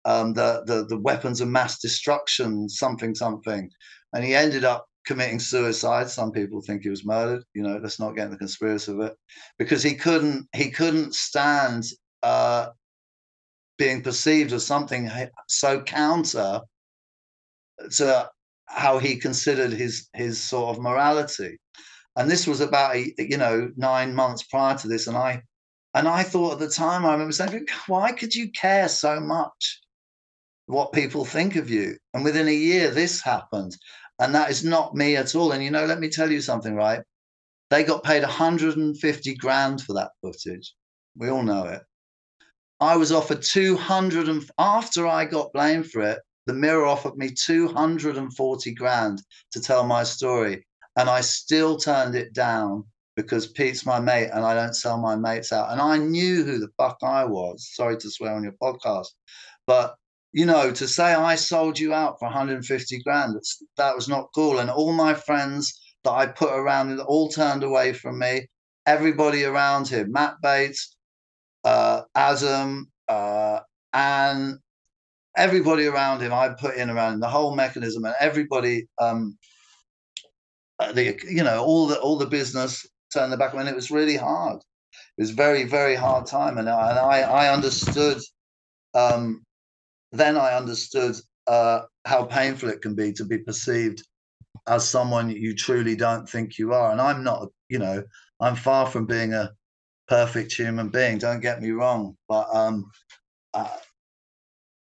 [SPEAKER 2] um, the, the the weapons of mass destruction, something something, and he ended up committing suicide. Some people think he was murdered. You know, let's not get in the conspiracy of it, because he couldn't he couldn't stand uh, being perceived as something so counter to how he considered his his sort of morality. And this was about you know nine months prior to this, and I and I thought at the time I remember saying, why could you care so much what people think of you? And within a year, this happened, and that is not me at all. And you know, let me tell you something, right? They got paid 150 grand for that footage. We all know it. I was offered 200 and after I got blamed for it, the Mirror offered me 240 grand to tell my story. And I still turned it down because Pete's my mate and I don't sell my mates out. And I knew who the fuck I was. Sorry to swear on your podcast. But, you know, to say I sold you out for 150 grand, that was not cool. And all my friends that I put around all turned away from me. Everybody around him, Matt Bates, uh, Adam, uh, and everybody around him, I put in around him, the whole mechanism, and everybody, um, uh, the you know, all the all the business turned the back. Mean, it was really hard. It was very very hard time, and I and I, I understood. Um, then I understood uh, how painful it can be to be perceived as someone you truly don't think you are. And I'm not, you know, I'm far from being a perfect human being. Don't get me wrong, but um, uh,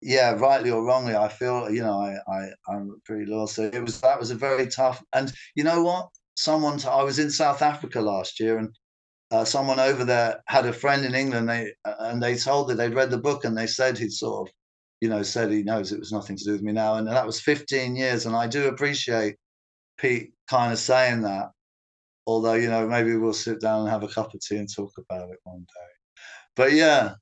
[SPEAKER 2] yeah, rightly or wrongly, I feel you know I I I'm pretty lost. So it was that was a very tough. And you know what? Someone t- I was in South Africa last year, and uh, someone over there had a friend in England. They and they told her they'd read the book, and they said he'd sort of, you know, said he knows it was nothing to do with me now, and that was 15 years. And I do appreciate Pete kind of saying that, although you know maybe we'll sit down and have a cup of tea and talk about it one day. But yeah,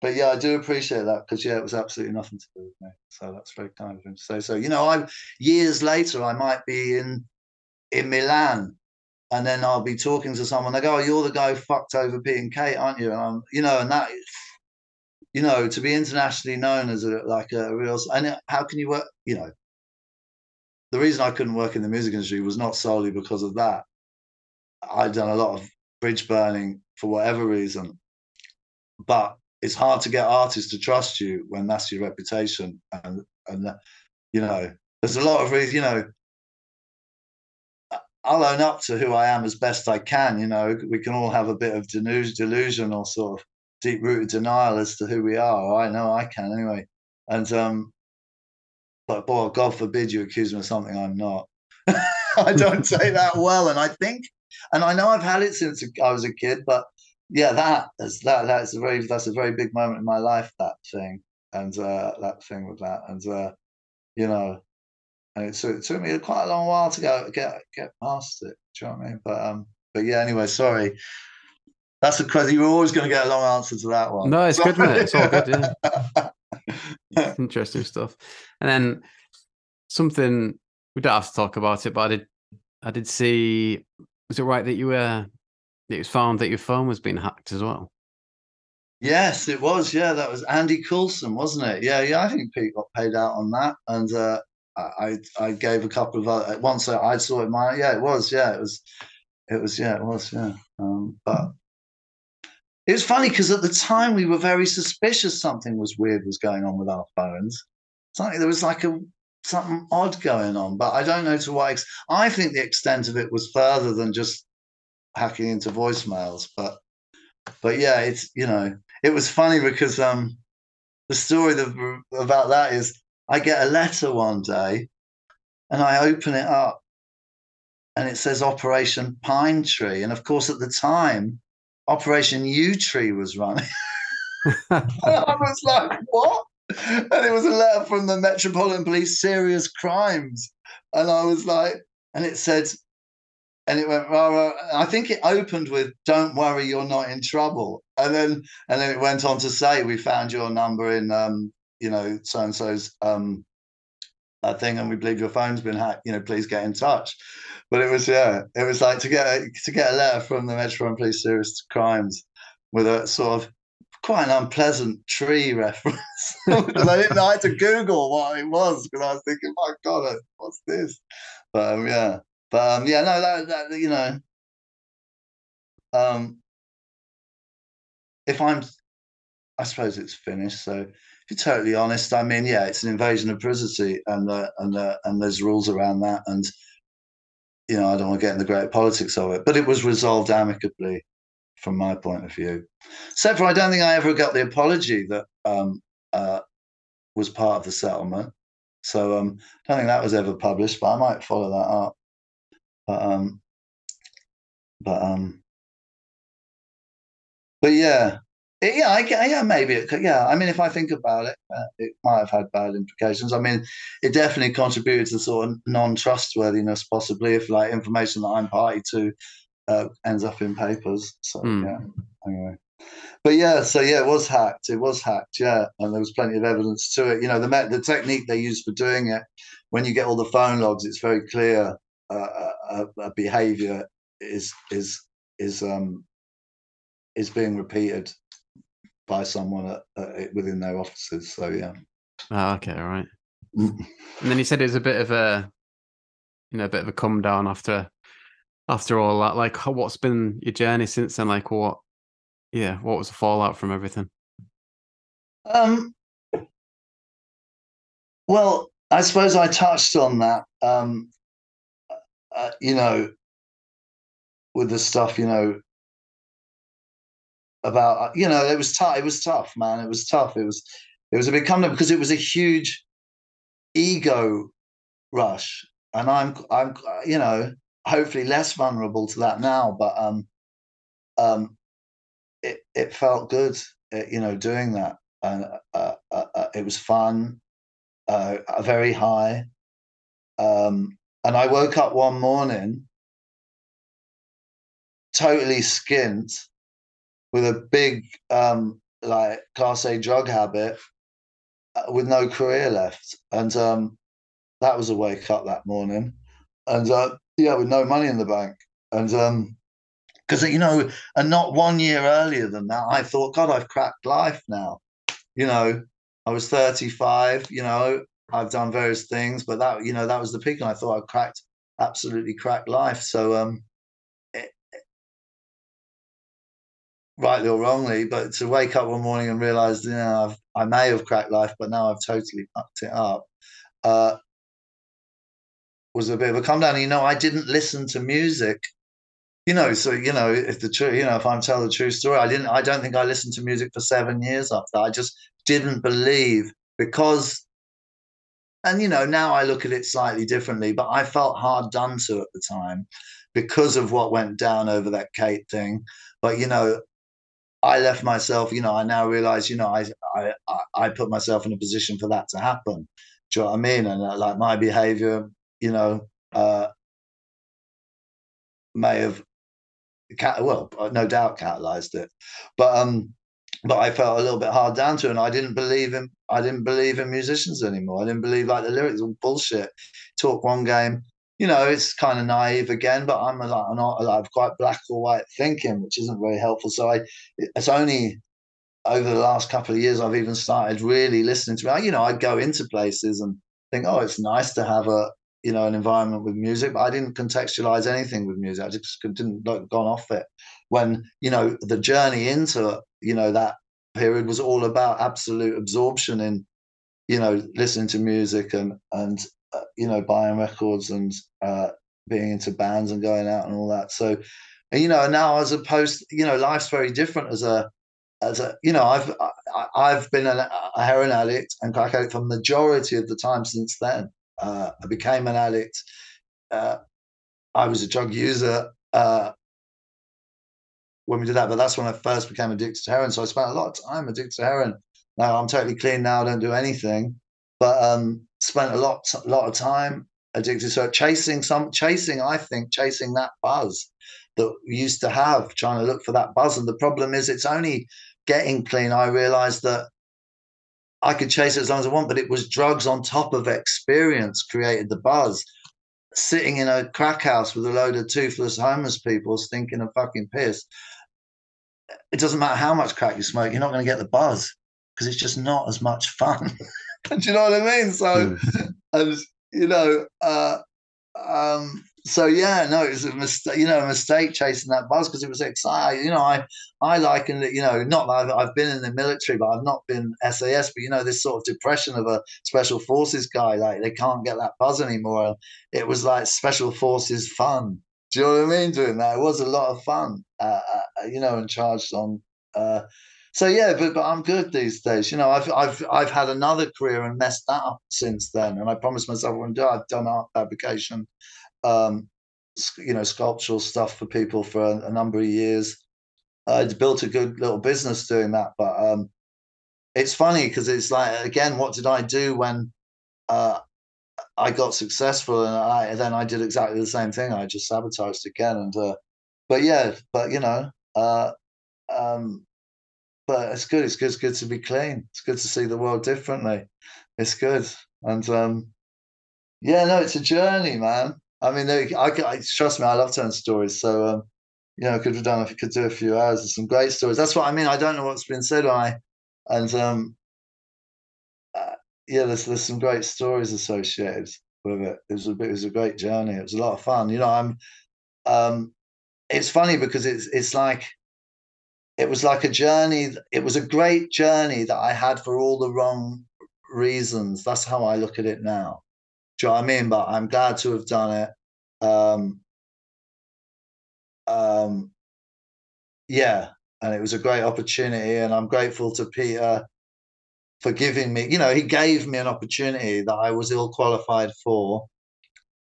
[SPEAKER 2] but yeah, I do appreciate that because yeah, it was absolutely nothing to do with me. So that's very kind of him to say. So you know, I years later I might be in in Milan, and then I'll be talking to someone. They go, "Oh, you're the guy who fucked over Pete and Kate, aren't you?" And I'm, you know, and that, you know, to be internationally known as a like a real. And how can you work? You know, the reason I couldn't work in the music industry was not solely because of that. I'd done a lot of bridge burning for whatever reason, but it's hard to get artists to trust you when that's your reputation and and you know there's a lot of reasons you know I'll own up to who I am as best I can. You know, we can all have a bit of delusion or sort of deep rooted denial as to who we are. I know I can anyway. And um, but boy, God forbid you accuse me of something I'm not. I don't say that well, and I think, and I know I've had it since I was a kid, but yeah, that is that that's a very that's a very big moment in my life. That thing and uh, that thing with that, and uh, you know, and it took, it took me quite a long while to go get get past it. Do you know what I mean? But um, but yeah. Anyway, sorry. That's a crazy. You were always going to get a long answer to that one.
[SPEAKER 3] No, it's good, man. It? It's all good. Yeah. Interesting stuff. And then something we don't have to talk about it, but I did. I did see. Was it right that you were it was found that your phone was being hacked as well.
[SPEAKER 2] Yes, it was. Yeah, that was Andy Coulson, wasn't it? Yeah, yeah. I think Pete got paid out on that, and uh, I I gave a couple of other, once I saw it. My yeah, it was. Yeah, it was. It was. Yeah, it was. Yeah. Um, but it was funny because at the time we were very suspicious something was weird was going on with our phones. Something there was like a something odd going on, but I don't know to what. Ex- I think the extent of it was further than just hacking into voicemails. But but yeah, it's you know it was funny because um the story that, about that is I get a letter one day and I open it up and it says Operation Pine Tree, and of course at the time Operation Yewtree was running. I was like, what? And it was a letter from the Metropolitan Police Serious Crimes. And I was like, and it said, and it went I think it opened with "Don't worry, you're not in trouble," and then and then it went on to say, "We found your number in um, you know so and so's um, uh, thing, and we believe your phone's been hacked. You know, please get in touch." But it was yeah, it was like to get a, to get a letter from the Metropolitan Police Serious to Crimes with a sort of quite an unpleasant tree reference. and I didn't. Know I had to Google what it was because I was thinking, my God, what's this? But um, yeah, but um, yeah, no, that, that you know, um, if I'm, I suppose it's finished. So you're totally honest, I mean, yeah, it's an invasion of privacy, and uh, and uh, and there's rules around that, and you know, I don't want to get in the great politics of it, but it was resolved amicably from my point of view. Except for I don't think I ever got the apology that um, uh, was part of the settlement. So um, I don't think that was ever published, but I might follow that up. But um, but um, but yeah, it, yeah, I, yeah, maybe it could. Yeah, I mean, if I think about it, uh, it might have had bad implications. I mean, it definitely contributed to sort of non-trustworthiness, possibly, if like information that I'm party to uh, ends up in papers. So mm. yeah, anyway. But yeah, so yeah, it was hacked. It was hacked, yeah, and there was plenty of evidence to it. You know, the the technique they used for doing it, when you get all the phone logs, it's very clear uh, uh, uh, uh behavior is is is um is being repeated by someone at, at, within their offices. So yeah.
[SPEAKER 3] Oh, okay, all right. Mm. and then he said it was a bit of a, you know, a bit of a come down after, after all that. Like, what's been your journey since then? Like, what, yeah, what was the fallout from everything?
[SPEAKER 2] Um. Well, I suppose I touched on that. Um, uh, you know, with the stuff, you know, about uh, you know it was tough it was tough man it was tough it was it was a big come because it was a huge ego rush. And i'm i'm you know hopefully less vulnerable to that now but um um it it felt good uh, you know doing that. And uh, uh, uh, it was fun uh very high. Um and i woke up one morning totally skint with a big um, like class A drug habit uh, with no career left, and um, that was a wake up that morning, and uh, yeah, with no money in the bank, and um, because you know, and not one year earlier than that, I thought, God, I've cracked life now. You know, I was 35. You know, I've done various things, but that you know that was the peak, and I thought I cracked absolutely cracked life. So um, rightly or wrongly, but to wake up one morning and realize, you know, I've, I may have cracked life, but now I've totally fucked it up, uh, was a bit of a come down. You know, I didn't listen to music. You know, so you know, if the true, you know, if I'm telling the true story, I didn't. I don't think I listened to music for seven years after. I just didn't believe because, and you know, now I look at it slightly differently. But I felt hard done to at the time because of what went down over that Kate thing. But you know, I left myself, you know, I now realize, you know, I, I, I put myself in a position for that to happen. Do you know what I mean? And uh, like my behavior, you know, uh, may have, well, uh, no doubt catalyzed it, but, um, but I felt a little bit hard down to, and I didn't believe in, I didn't believe in musicians anymore. I didn't believe like the lyrics were bullshit. Talk one game, you know, it's kind of naive again, but I'm a lot, not, I've quite black or white thinking, which isn't very helpful. So I, it's only over the last couple of years I've even started really listening to. You know, I go into places and think, oh, it's nice to have a, you know, an environment with music, but I didn't contextualize anything with music. I just didn't like, gone off it. When you know the journey into you know that period was all about absolute absorption in, you know, listening to music and and uh, you know, buying records and uh, being into bands and going out and all that. So, you know, now as opposed, you know, life's very different as a, as a, you know, I've I, I've been a, a heroin addict and crack addict for the majority of the time since then. Uh, I became an addict. Uh, I was a drug user uh, when we did that, but that's when I first became addicted to heroin. So I spent a lot of time addicted to heroin. Now I'm totally clean now. I don't do anything, but um, spent a lot a lot of time addicted. To it, chasing some chasing i think chasing that buzz that we used to have trying to look for that buzz. And the problem is it's only getting clean. I realized that i could chase it as long as i want but it was drugs on top of experience created the buzz. Sitting in a crack house with a load of toothless homeless people stinking of fucking piss it doesn't matter how much crack you smoke, you're not going to get the buzz because it's just not as much fun. Do you know what I mean? So, mm. and you know, uh, um, so yeah, no, it was a mistake. You know, a mistake chasing that buzz because it was exciting. You know, I I liken it. You know, not that I've, I've been in the military, but I've not been SAS. But you know, this sort of depression of a special forces guy, like they can't get that buzz anymore. It was like special forces fun. Do you know what I mean? Doing that, it was a lot of fun. Uh, uh, you know, and charged on. Uh, so yeah, but but I'm good these days. You know, I've I've I've had another career and messed that up since then. And I promised myself wouldn't do. I've done art fabrication um, you know, sculptural stuff for people for a, a number of years. I'd built a good little business doing that, but um, it's funny because it's like again, what did I do when uh, I got successful, and I then I did exactly the same thing. I just sabotaged again, and uh, but yeah, but you know, uh, um, but it's good. It's good. It's good to be clean. It's good to see the world differently. It's good, and um, yeah, no, it's a journey, man. I mean, I, I, trust me, I love telling stories. So, um, you know, I could have done if you could do a few hours of some great stories. That's what I mean. I don't know what's been said. I and um, uh, yeah, there's there's some great stories associated with it. It was a bit. it was a great journey. It was a lot of fun. You know, I'm. Um, it's funny because it's it's like it was like a journey. It was a great journey that I had for all the wrong reasons. That's how I look at it now. Do you know what I mean? But I'm glad to have done it. Um, um, yeah, and it was a great opportunity, and I'm grateful to Peter for giving me. You know, he gave me an opportunity that I was ill qualified for,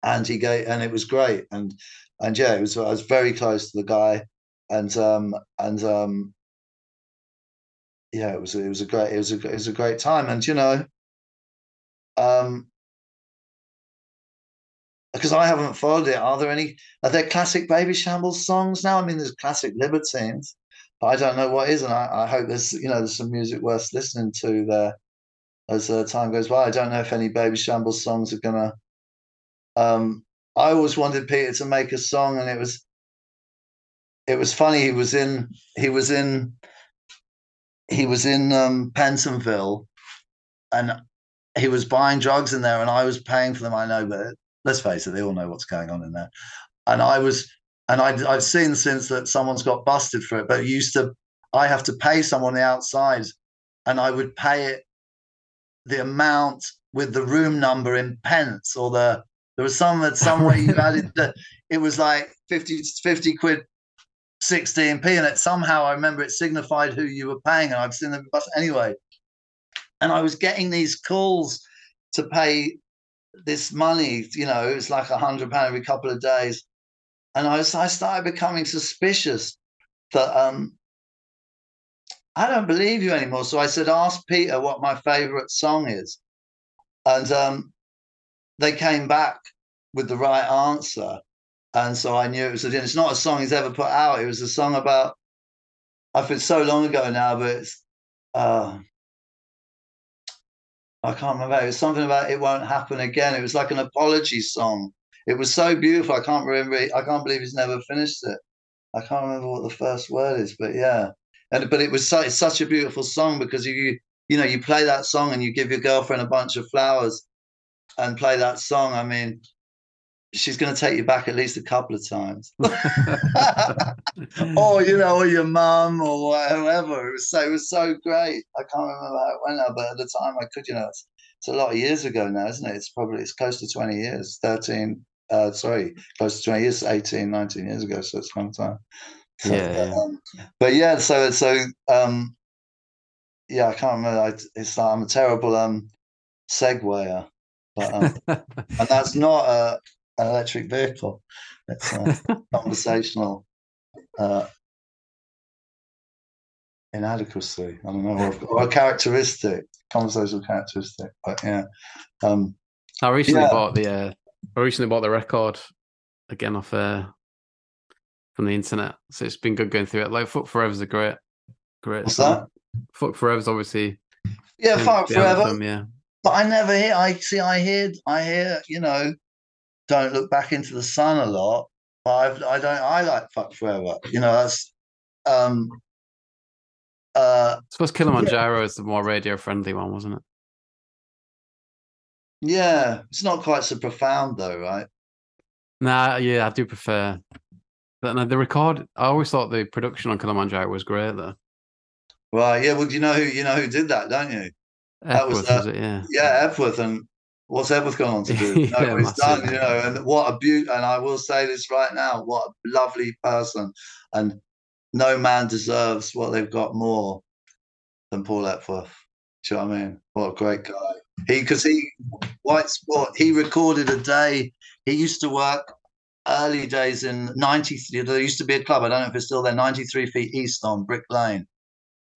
[SPEAKER 2] and he gave, and it was great. And and yeah, it was. I was very close to the guy, and um and um yeah, it was it was a great it was a it was a great time, and you know, um because I haven't followed it. Are there any? Are there classic Babyshambles songs now? I mean, there's classic Libertines, but I don't know what is, and I, I hope there's you know there's some music worth listening to there as uh, time goes by. I don't know if any Babyshambles songs are gonna. Um, I always wanted Peter to make a song, and it was it was funny. He was in he was in he was in um, Pentonville, and he was buying drugs in there, and I was paying for them. I know, but let's face it, they all know what's going on in there. And I was, and I, I've seen since that someone's got busted for it, but used to, I have to pay someone the outside and I would pay it the amount with the room number in pence or the, there was some, some way you added that it was like 50, 50 quid 16p and it somehow I remember it signified who you were paying and I've seen them bus anyway. And I was getting these calls to pay this money, you know, it was like a hundred pound every couple of days. And I, was, I started becoming suspicious that um, I don't believe you anymore. So I said, ask Peter what my favorite song is. And um, they came back with the right answer. And so I knew it was it's not a song he's ever put out. It was a song about, I feel so long ago now, but it's, uh, I can't remember. It was something about it won't happen again. It was like an apology song. It was so beautiful. I can't remember. I can't believe he's never finished it. I can't remember what the first word is, but yeah. And but it was so, it's such a beautiful song because you you know you play that song and you give your girlfriend a bunch of flowers and play that song. I mean, she's going to take you back at least a couple of times. or you know, or your mum or whoever. It was so it was so great. I can't remember how it went now, but at the time I could. You know, it's, it's a lot of years ago now, isn't it? It's probably it's close to twenty years, thirteen. Uh, sorry, close to 20 years, 18, 19 years ago. So it's a long time. So,
[SPEAKER 3] yeah.
[SPEAKER 2] Um, but yeah, so so um, yeah, I can't remember. I, it's like I'm a terrible um segwayer, but um, and that's not a an electric vehicle. It's a conversational uh, inadequacy. I don't know, or, or, a characteristic, conversational characteristic. But yeah, um,
[SPEAKER 3] I recently yeah. bought the. Uh, I recently bought the record again off uh, from the internet, so it's been good going through it. Like Fuck Forever's a great, great.
[SPEAKER 2] What's song.
[SPEAKER 3] that? Fuck Forever's obviously.
[SPEAKER 2] Yeah, Fuck Forever.
[SPEAKER 3] Anthem, yeah.
[SPEAKER 2] But I never hear. I see. I hear. I hear. You know, don't look back into the sun a lot. But I've, I don't. I like fuck forever. You know, that's. Um, uh,
[SPEAKER 3] I suppose Kilimanjaro is the more radio friendly one, wasn't it?
[SPEAKER 2] yeah, it's not quite so profound though, right?
[SPEAKER 3] Nah, yeah, I do prefer. But no, the record, I always thought the production on Kilimanjaro was great though.
[SPEAKER 2] Right. Yeah. Well, you know who you know who did that, don't you? That was, uh,
[SPEAKER 3] was it? Yeah.
[SPEAKER 2] Yeah, Epworth. And what's on to do?
[SPEAKER 3] Yeah,
[SPEAKER 2] no, it's done. You know, and what a beauty. And I will say this right now: what a lovely person, and no man deserves what they've got more than Paul Epworth. Do you know what I mean? What a great guy. He because he white sport. He recorded a day. He used to work early days in 93. There used to be a club. I don't know if it's still there. Ninety three feet east on Brick Lane.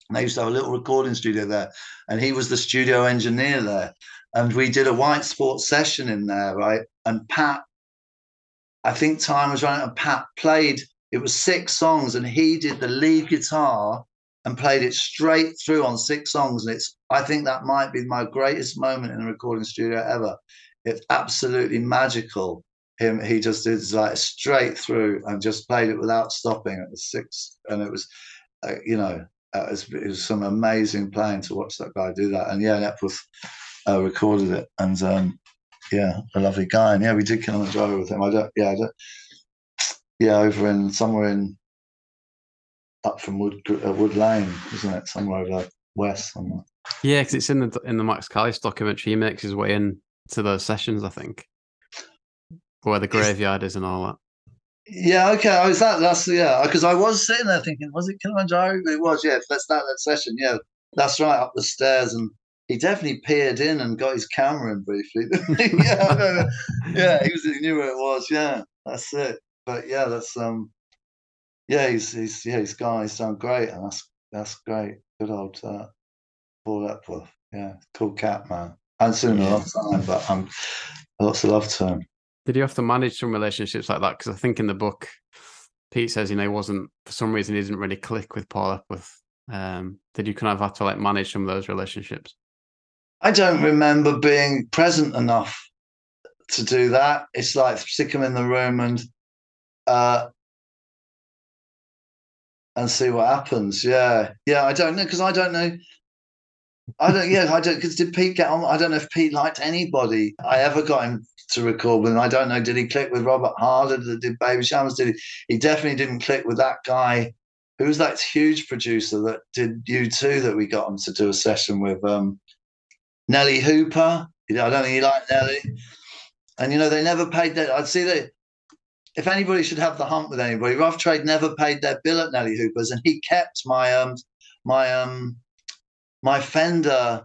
[SPEAKER 2] And they used to have a little recording studio there, and he was the studio engineer there. And we did a white sports session in there, right? And Pat, I think time was running, and Pat played. It was six songs, and he did the lead guitar and played it straight through on six songs. And it's, I think that might be my greatest moment in a recording studio ever. It's absolutely magical. Him, he just did like straight through and just played it without stopping at the six, and it was, uh, you know, it, was, it was some amazing playing to watch that guy do that. And yeah, Epworth uh, recorded it, and um, yeah, a lovely guy. And yeah, we did Kilimanjaro with him. I don't, yeah, I don't, yeah, over in somewhere in up from Wood uh, Wood Lane, isn't it? Somewhere over west. Somewhere.
[SPEAKER 3] Yeah, because it's in the in the Max Carlish documentary. He makes his way in to those sessions, I think, where the graveyard is and all that.
[SPEAKER 2] Yeah, okay. I was that. That's yeah. Because I was sitting there thinking, was it Kilimanjaro? It was. Yeah, that's that that session. Yeah, that's right. Up the stairs, and he definitely peered in and got his camera in briefly. yeah, I don't know. yeah. He was. He knew where it was. Yeah, that's it. But yeah, that's um. Yeah, he's he's yeah he's gone. He's done great, and that's that's great. Good old uh, Paul Epworth. Yeah, cool cat man. And soon a
[SPEAKER 3] Yeah.
[SPEAKER 2] long time, but um, lots of love to him.
[SPEAKER 3] Did you have to manage some relationships like that? Because I think in the book, Pete says you know he wasn't for some reason he didn't really click with Paul Epworth. Um, did you kind of have to like manage some of those relationships?
[SPEAKER 2] I don't remember being present enough to do that. It's like stick them in the room and uh, and see what happens. Yeah, yeah. I don't know because I don't know. I don't. Yeah, I don't. Because did Pete get on? I don't know if Pete liked anybody. I ever got him to record with him. I don't know. Did he click with Robert Harder? Did, Baby Shams? Did he? He definitely didn't click with that guy. Who was that huge producer that did U2? That we got him to do a session with. Um, Nellee Hooper. I don't think he liked Nellee. And you know, they never paid their. I'd see that if anybody should have the hump with anybody, Rough Trade never paid their bill at Nellee Hooper's, and he kept my um my um my Fender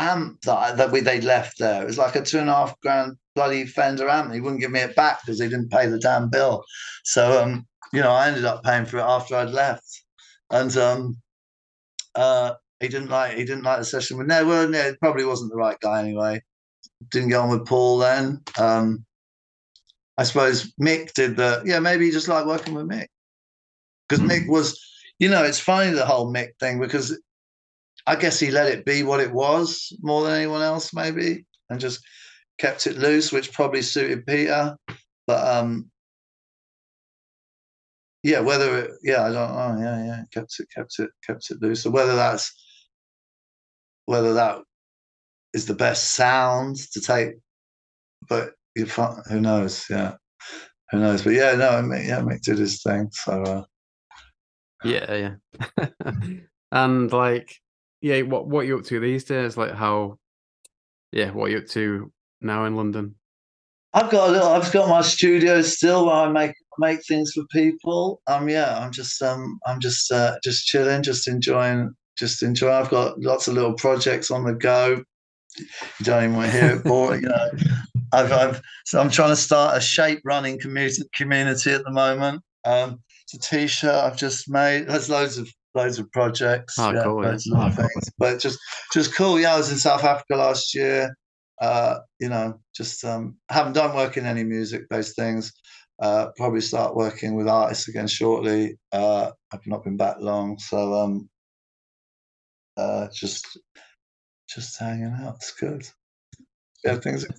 [SPEAKER 2] amp that that we they'd left there. It was like a two and a half grand bloody Fender amp. He wouldn't give me it back because they didn't pay the damn bill. So um, you know, I ended up paying for it after I'd left, and um, uh, he didn't like he didn't like the session with no, well, no, probably wasn't the right guy anyway. Didn't get on with Paul then. Um, I suppose Mick did the yeah, maybe he just liked working with Mick because Mick was, you know, it's funny the whole Mick thing because I guess he let it be what it was more than anyone else, maybe, and just kept it loose, which probably suited Peter. But um, yeah, whether it, yeah, I don't know, yeah, yeah, kept it, kept it, kept it loose. So whether that's whether that is the best sound to take, but you who knows? Yeah, who knows? But yeah, no, Mick, yeah, Mick did his thing. So uh,
[SPEAKER 3] Yeah, yeah. and like, yeah, what what you up to these days? Like how, yeah, what you up to now in London?
[SPEAKER 2] I've got a little. I've got my studio still where I make make things for people. Um, yeah, I'm just um, I'm just uh, just chilling, just enjoying, just enjoying. I've got lots of little projects on the go. You don't even want to hear it, boring. You know, I've, I've so I'm trying to start a shape running community community at the moment. Um, it's a t-shirt I've just made. There's loads of loads of projects.
[SPEAKER 3] Oh, cool, yeah.
[SPEAKER 2] loads of little things. But just just cool. Yeah, I was in South Africa last year uh, you know, just um, haven't done work in any music based things. Uh, probably start working with artists again shortly. Uh, I've not been back long, so um, uh, just just hanging out. It's good. Yeah, things are,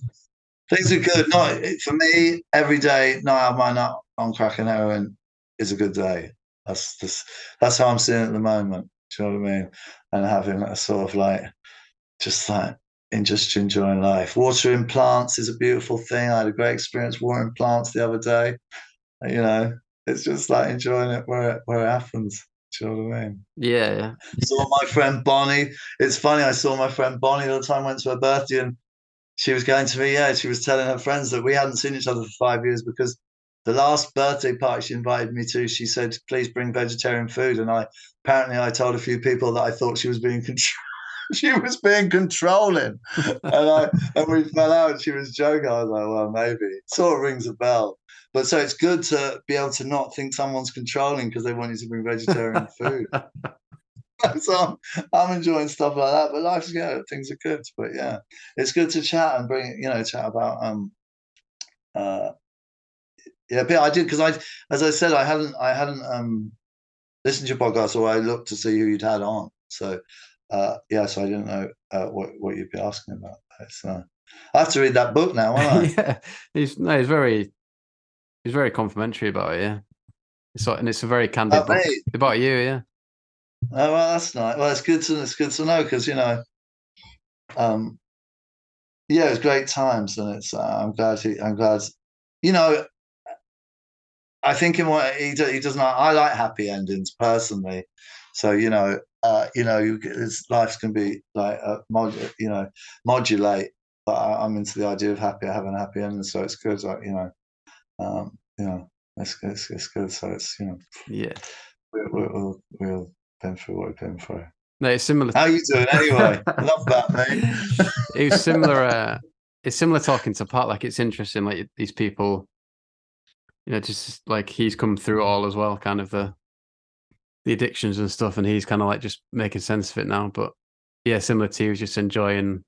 [SPEAKER 2] things are good. Not for me. Every day, not have my nut on crack and heroin is a good day. That's just that's how I'm seeing it at the moment. Do you know what I mean? And having a sort of like just like in just enjoying life. Watering plants is a beautiful thing. I had a great experience watering plants the other day. You know, it's just like enjoying it where it where it happens. Do you know what I mean?
[SPEAKER 3] Yeah, yeah.
[SPEAKER 2] saw my friend Bonnie. It's funny, I saw my friend Bonnie the time I went to her birthday and she was going to me, yeah, she was telling her friends that we hadn't seen each other for five years because the last birthday party she invited me to, she said, please bring vegetarian food. And I apparently I told a few people that I thought she was being controlled. she was being controlling. and I and we fell out. She was joking. I was like, well, maybe. It sort of rings a bell. But so it's good to be able to not think someone's controlling because they want you to bring vegetarian food. so I'm, I'm, enjoying stuff like that. But life's good. Things are good. But yeah, it's good to chat and bring you know chat about um uh yeah. But I did because I as I said I hadn't I hadn't um listened to your podcast or I looked to see who you'd had on. So uh yeah, so I didn't know uh, what what you'd be asking about. So I have to read that book now,
[SPEAKER 3] yeah, he's no, he's very he's very complimentary about it. Yeah, it's and it's a very candid oh, book mate. about you. Yeah.
[SPEAKER 2] Oh well, that's nice. Well, it's good to it's good to know because you know, um, yeah, it's great times, and it's uh, I'm glad he, I'm glad, you know, I think in what he he doesn't. I like happy endings personally, so you know, uh, you know, you, life can be like uh, mod, you know, modulate. But I, am into the idea of happy having a happy ending, so it's good. Like, you know, um, you know, it's, it's, it's good. So it's you know,
[SPEAKER 3] yeah,
[SPEAKER 2] we'll we'll, we'll been through what we've been through.
[SPEAKER 3] No, it's similar.
[SPEAKER 2] How you doing anyway? Love that, mate.
[SPEAKER 3] it was similar. Uh, it's similar talking to Pat. Like it's interesting. Like these people, you know, just like he's come through all as well. Kind of the the addictions and stuff, and he's kind of like just making sense of it now. But yeah, similar to you, just enjoying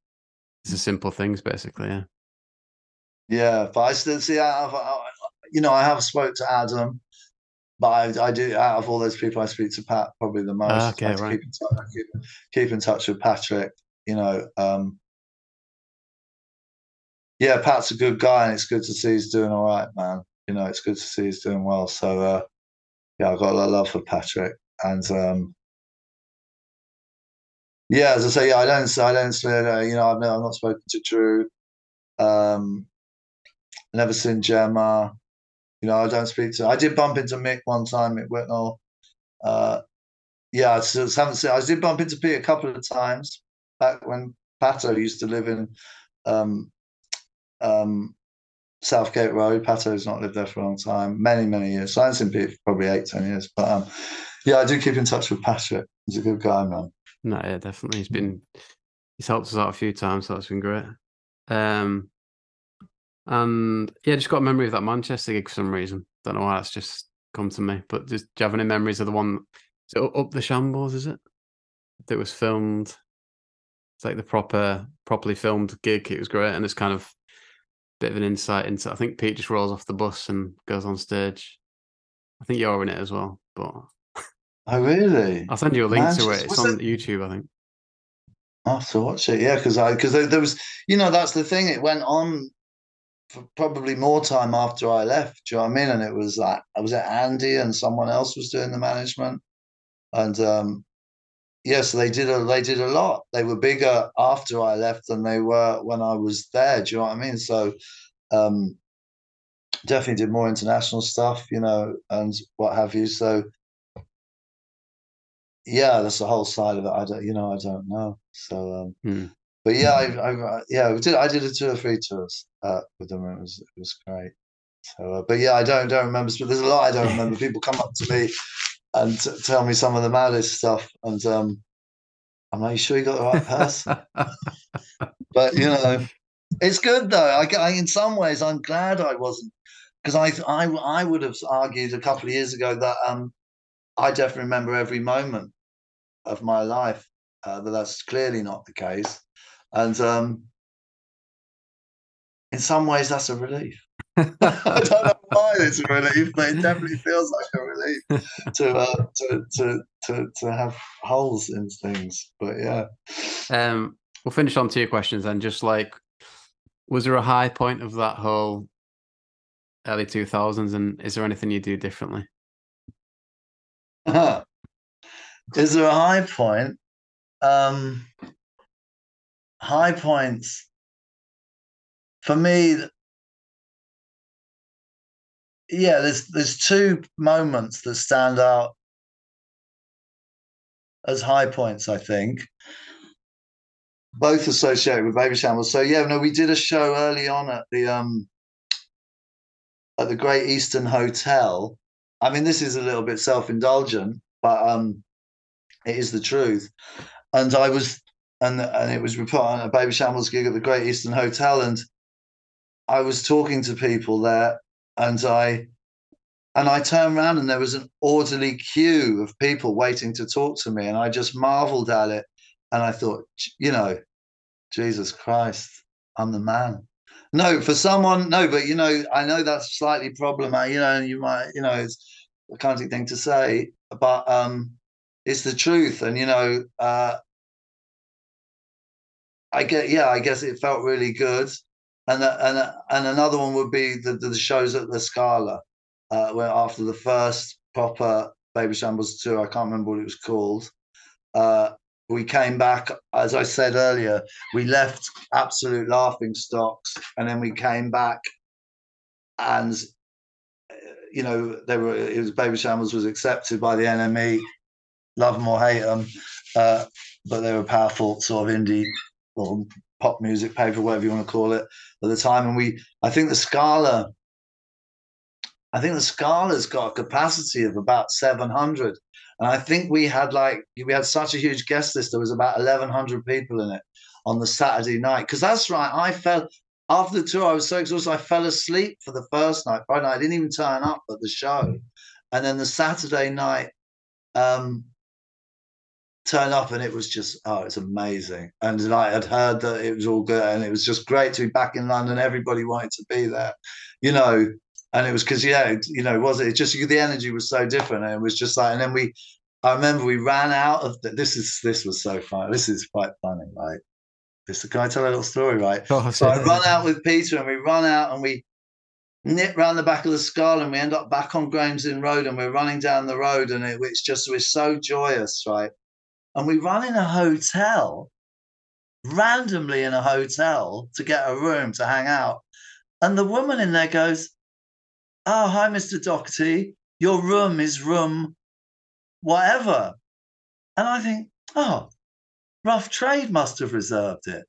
[SPEAKER 3] the simple things, basically. Yeah.
[SPEAKER 2] Yeah, but I still see. I have, you know, I have spoke to Adam but I, I, do out of all those people I speak to Pat probably the most.
[SPEAKER 3] Okay, right.
[SPEAKER 2] Keep in, touch, keep, keep in, touch, with Patrick. You know, um, yeah, Pat's a good guy, and it's good to see he's doing all right, man. You know, it's good to see he's doing well. So uh, yeah, I've got a lot of love for Patrick, and um, yeah, as I say, yeah, I don't, I don't, uh, you know, I've, never, I've not spoken to Drew. Um, never seen Gemma. You know, I don't speak to. I did bump into Mick one time, Mick Whitnall. Uh, yeah, I just haven't seen. I did bump into Pete a couple of times back when Pato used to live in um, um, Southgate Road. Pato's not lived there for a long time, many many years. So I haven't seen Pete for probably eight ten years. But um, yeah, I do keep in touch with Patrick. He's a good guy, man.
[SPEAKER 3] No, yeah, definitely. He's been he's helped us out a few times, so that's been great. Um, and yeah, just got a memory of that Manchester gig for some reason. Don't know why that's just come to me. But just, do you have any memories of the one up the shambles? Is it that was filmed? It's like the proper, properly filmed gig. It was great, and it's kind of a bit of an insight into. I think Pete just rolls off the bus and goes on stage. I think you're in it as well, but.
[SPEAKER 2] Oh really?
[SPEAKER 3] I'll send you a link Manchester, to it. It's on it? YouTube, I think.
[SPEAKER 2] I have to watch it, yeah, because I because there, there was, you know, that's the thing. It went on for probably more time after I left. Do you know what I mean? And it was like I was at Andy and someone else was doing the management. And um yes, they did a they did a lot. They were bigger after I left than they were when I was there. Do you know what I mean? So um definitely did more international stuff, you know, and what have you. So yeah, that's the whole side of it. I don't, you know, I don't know. So um,
[SPEAKER 3] hmm
[SPEAKER 2] but yeah, I, I yeah, I did I did a two or three tours uh, with them. It was it was great. So, uh, but yeah, I don't don't remember. But There's a lot I don't remember. People come up to me and t- tell me some of the maddest stuff, and um, I'm like, sure you got the right person? but you know, it's good though. I, I, in some ways, I'm glad I wasn't because I, I I would have argued a couple of years ago that um, I definitely remember every moment of my life. Uh, that that's clearly not the case. And um, in some ways, that's a relief. I don't know why it's a relief, but it definitely feels like a relief to, uh, to, to, to, to have holes in things. But yeah.
[SPEAKER 3] Um, we'll finish on to your questions then. Just like, was there a high point of that whole early 2000s? And is there anything you do differently?
[SPEAKER 2] Is there a high point? Um, high points for me. Yeah, there's there's two moments that stand out as high points. I think both associated with Babyshambles. So yeah, no, we did a show early on at the um at the Great Eastern Hotel. I mean, this is a little bit self-indulgent, but um it is the truth. And I was and and it was put on a Babyshambles gig at the Great Eastern Hotel, and I was talking to people there, and I and I turned around and there was an orderly queue of people waiting to talk to me, and I just marveled at it, and I thought, you know, Jesus Christ, I'm the man. No, for someone, no, but you know, I know that's slightly problematic. You know, you might, you know, it's a cunty thing to say, but um, it's the truth, and you know, uh, I get, yeah, I guess it felt really good. And and and another one would be the the shows at the Scala, uh, where after the first proper Babyshambles tour, I can't remember what it was called. Uh, we came back, as I said earlier, we left absolute laughing stocks, and then we came back, and you know, they were it was Babyshambles was accepted by the NME, love them or hate them, uh, but they were powerful sort of indie or pop music paper, whatever you want to call it, at the time. And we, I think the Scala, I think the Scala's got a capacity of about 700. And I think we had like, we had such a huge guest list. There was about 1,100 people in it on the Saturday night. Because that's right. I felt, after the tour, I was so exhausted. I fell asleep for the first night. Friday night, I didn't even turn up at the show. And then the Saturday night, um, turn up and it was just oh it's amazing. And i had heard that it was all good and it was just great to be back in london. Everybody wanted to be there you know? And it was because yeah you know was it just the energy was so different and it was just like and then we i remember we ran out of the, this is this was so fun this is quite funny right? This can i tell a little story right? Oh, so i run out with peter and we run out and we nip round the back of the Scala and we end up back on Gray's Inn Road and we're running down the road and it, it's just we're so joyous, right? And we run in a hotel, randomly in a hotel to get a room to hang out. And the woman in there goes, Oh, hi, Mr. Doherty. Your room is room whatever. And I think, Oh, rough trade must have reserved it.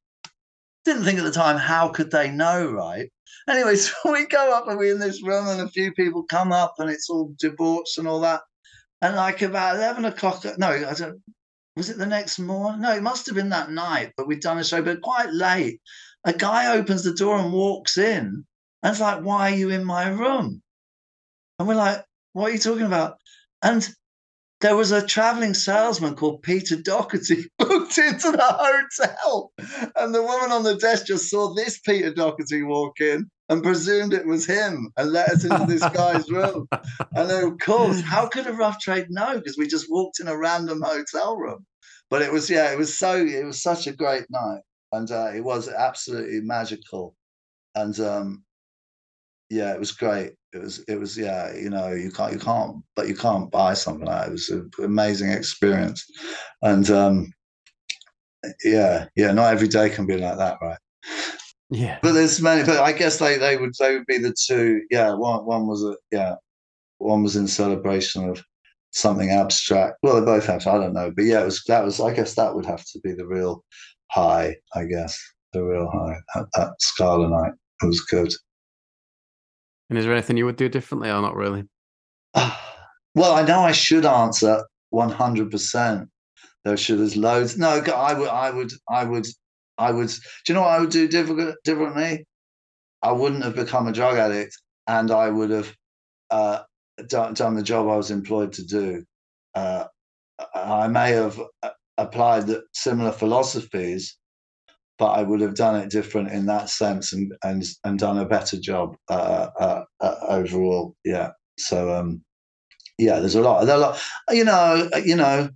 [SPEAKER 2] Didn't think at the time, how could they know, right? Anyway, so we go up and we're in this room, and a few people come up, and it's all debauched and all that. And like about 11 o'clock, no, I don't, was it the next morning? No, it must have been that night, but we'd done a show, but quite late. A guy opens the door and walks in and it's like, Why are you in my room? And we're like, What are you talking about? And there was a traveling salesman called Peter Doherty booked into the hotel. And the woman on the desk just saw this Peter Doherty walk in and presumed it was him and let us into this guy's room. And of course, how could a rough trade know? Because we just walked in a random hotel room. But it was, yeah, it was so, it was such a great night. And uh, it was absolutely magical. And um, yeah, it was great. It was, it was, yeah, you know, you can't, you can't, but you can't buy something like that. It was an amazing experience. And um, yeah, yeah, not every day can be like that, right?
[SPEAKER 3] Yeah.
[SPEAKER 2] But there's many. But I guess they they would they would be the two. Yeah. One one was a yeah. One was in celebration of something abstract. Well, they both have. I don't know. But yeah, it was that was. I guess that would have to be the real high. I guess the real high at, at Scala night. It was good.
[SPEAKER 3] And is there anything you would do differently or not really?
[SPEAKER 2] well, I know I should answer one hundred percent. There should there's loads. No, I would I would I would I would. Do you know what I would do differently? I wouldn't have become a drug addict, and I would have uh, done, done the job I was employed to do. Uh, I may have uh, applied similar philosophies, but I would have done it different in that sense, and and and done a better job uh, uh, uh overall. Yeah. So um, yeah, there's a lot. There's a lot. You know. You know.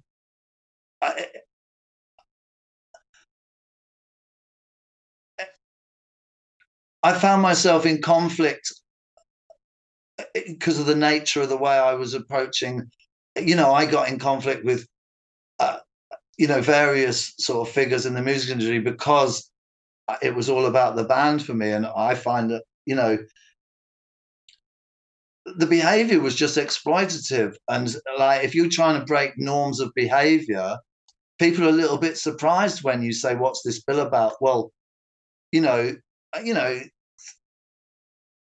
[SPEAKER 2] I found myself in conflict because of the nature of the way I was approaching you know, I got in conflict with, uh, you know, various sort of figures in the music industry because it was all about the band for me. And I find that, you know, the behavior was just exploitative. And like, if you're trying to break norms of behavior, people are a little bit surprised when you say, "What's this bill about?" Well, you know, you know.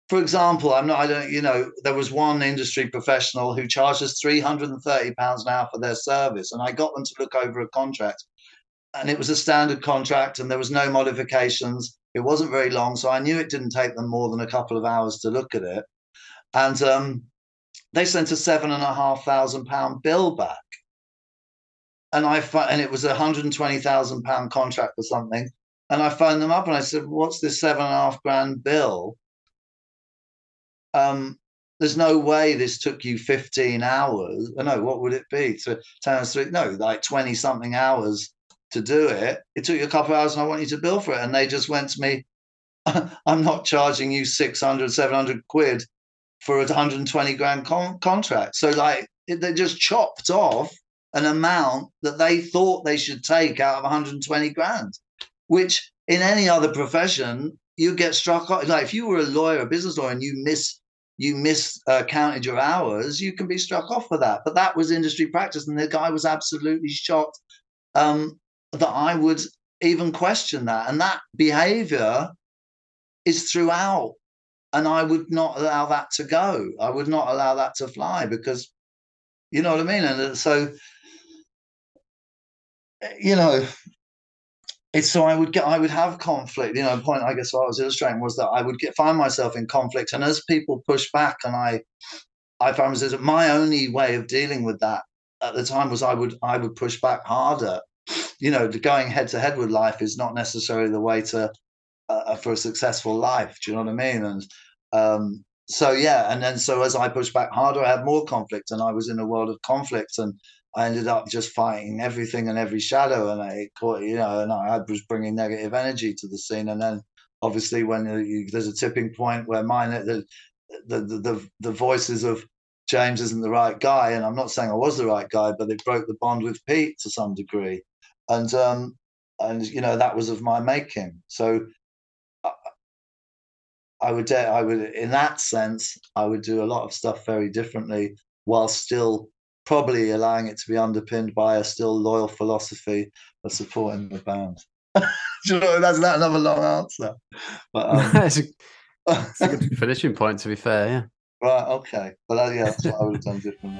[SPEAKER 2] For example, I'm not. I don't. You know, there was one industry professional who charges 330 pounds an hour for their service, and I got them to look over a contract, and it was a standard contract, and there was no modifications. It wasn't very long, so I knew it didn't take them more than a couple of hours to look at it, and um, they sent a seven and a half thousand pound bill back and I and it was a hundred and twenty thousand pound contract or something. And I phoned them up and I said, "What's this seven and a half grand bill?" Um, there's no way this took you 15 hours. No, what would it be to times three? No, like 20 something hours to do it. It took you a couple of hours and I want you to bill for it. And they just went to me, I'm not charging you 600, 700 quid for a 120 grand con- contract. So like they just chopped off an amount that they thought they should take out of 120 grand, which in any other profession you get struck off. Like if you were a lawyer, a business lawyer, and you miss you miscounted uh, counted your hours, you can be struck off for that. But that was industry practice, and the guy was absolutely shocked um, that I would even question that. And that behavior is throughout. And I would not allow that to go. I would not allow that to fly because, you know what I mean? And uh, so you know, it's so I would get I would have conflict. You know, the point I guess what I was illustrating was that I would get find myself in conflict, and as people push back, and I I found that my only way of dealing with that at the time was I would I would push back harder. You know, going head to head with life is not necessarily the way to uh, for a successful life. Do you know what I mean? And um, so yeah, and then so as I pushed back harder, I had more conflict, and I was in a world of conflict and I ended up just fighting everything and every shadow, and I caught you know, and I was bringing negative energy to the scene. And then obviously, when you, there's a tipping point where mine the, the the the voices of James isn't the right guy, and I'm not saying I was the right guy, but it broke the bond with Pete to some degree, and um and you know that was of my making. So I would dare, I would in that sense I would do a lot of stuff very differently while still probably allowing it to be underpinned by a still loyal philosophy of supporting the band. you know, that's not another long answer. But um,
[SPEAKER 3] it's, a, it's, a, good finishing point, to be fair. Yeah.
[SPEAKER 2] Right. Okay. But uh, yeah, that's what I would have done differently.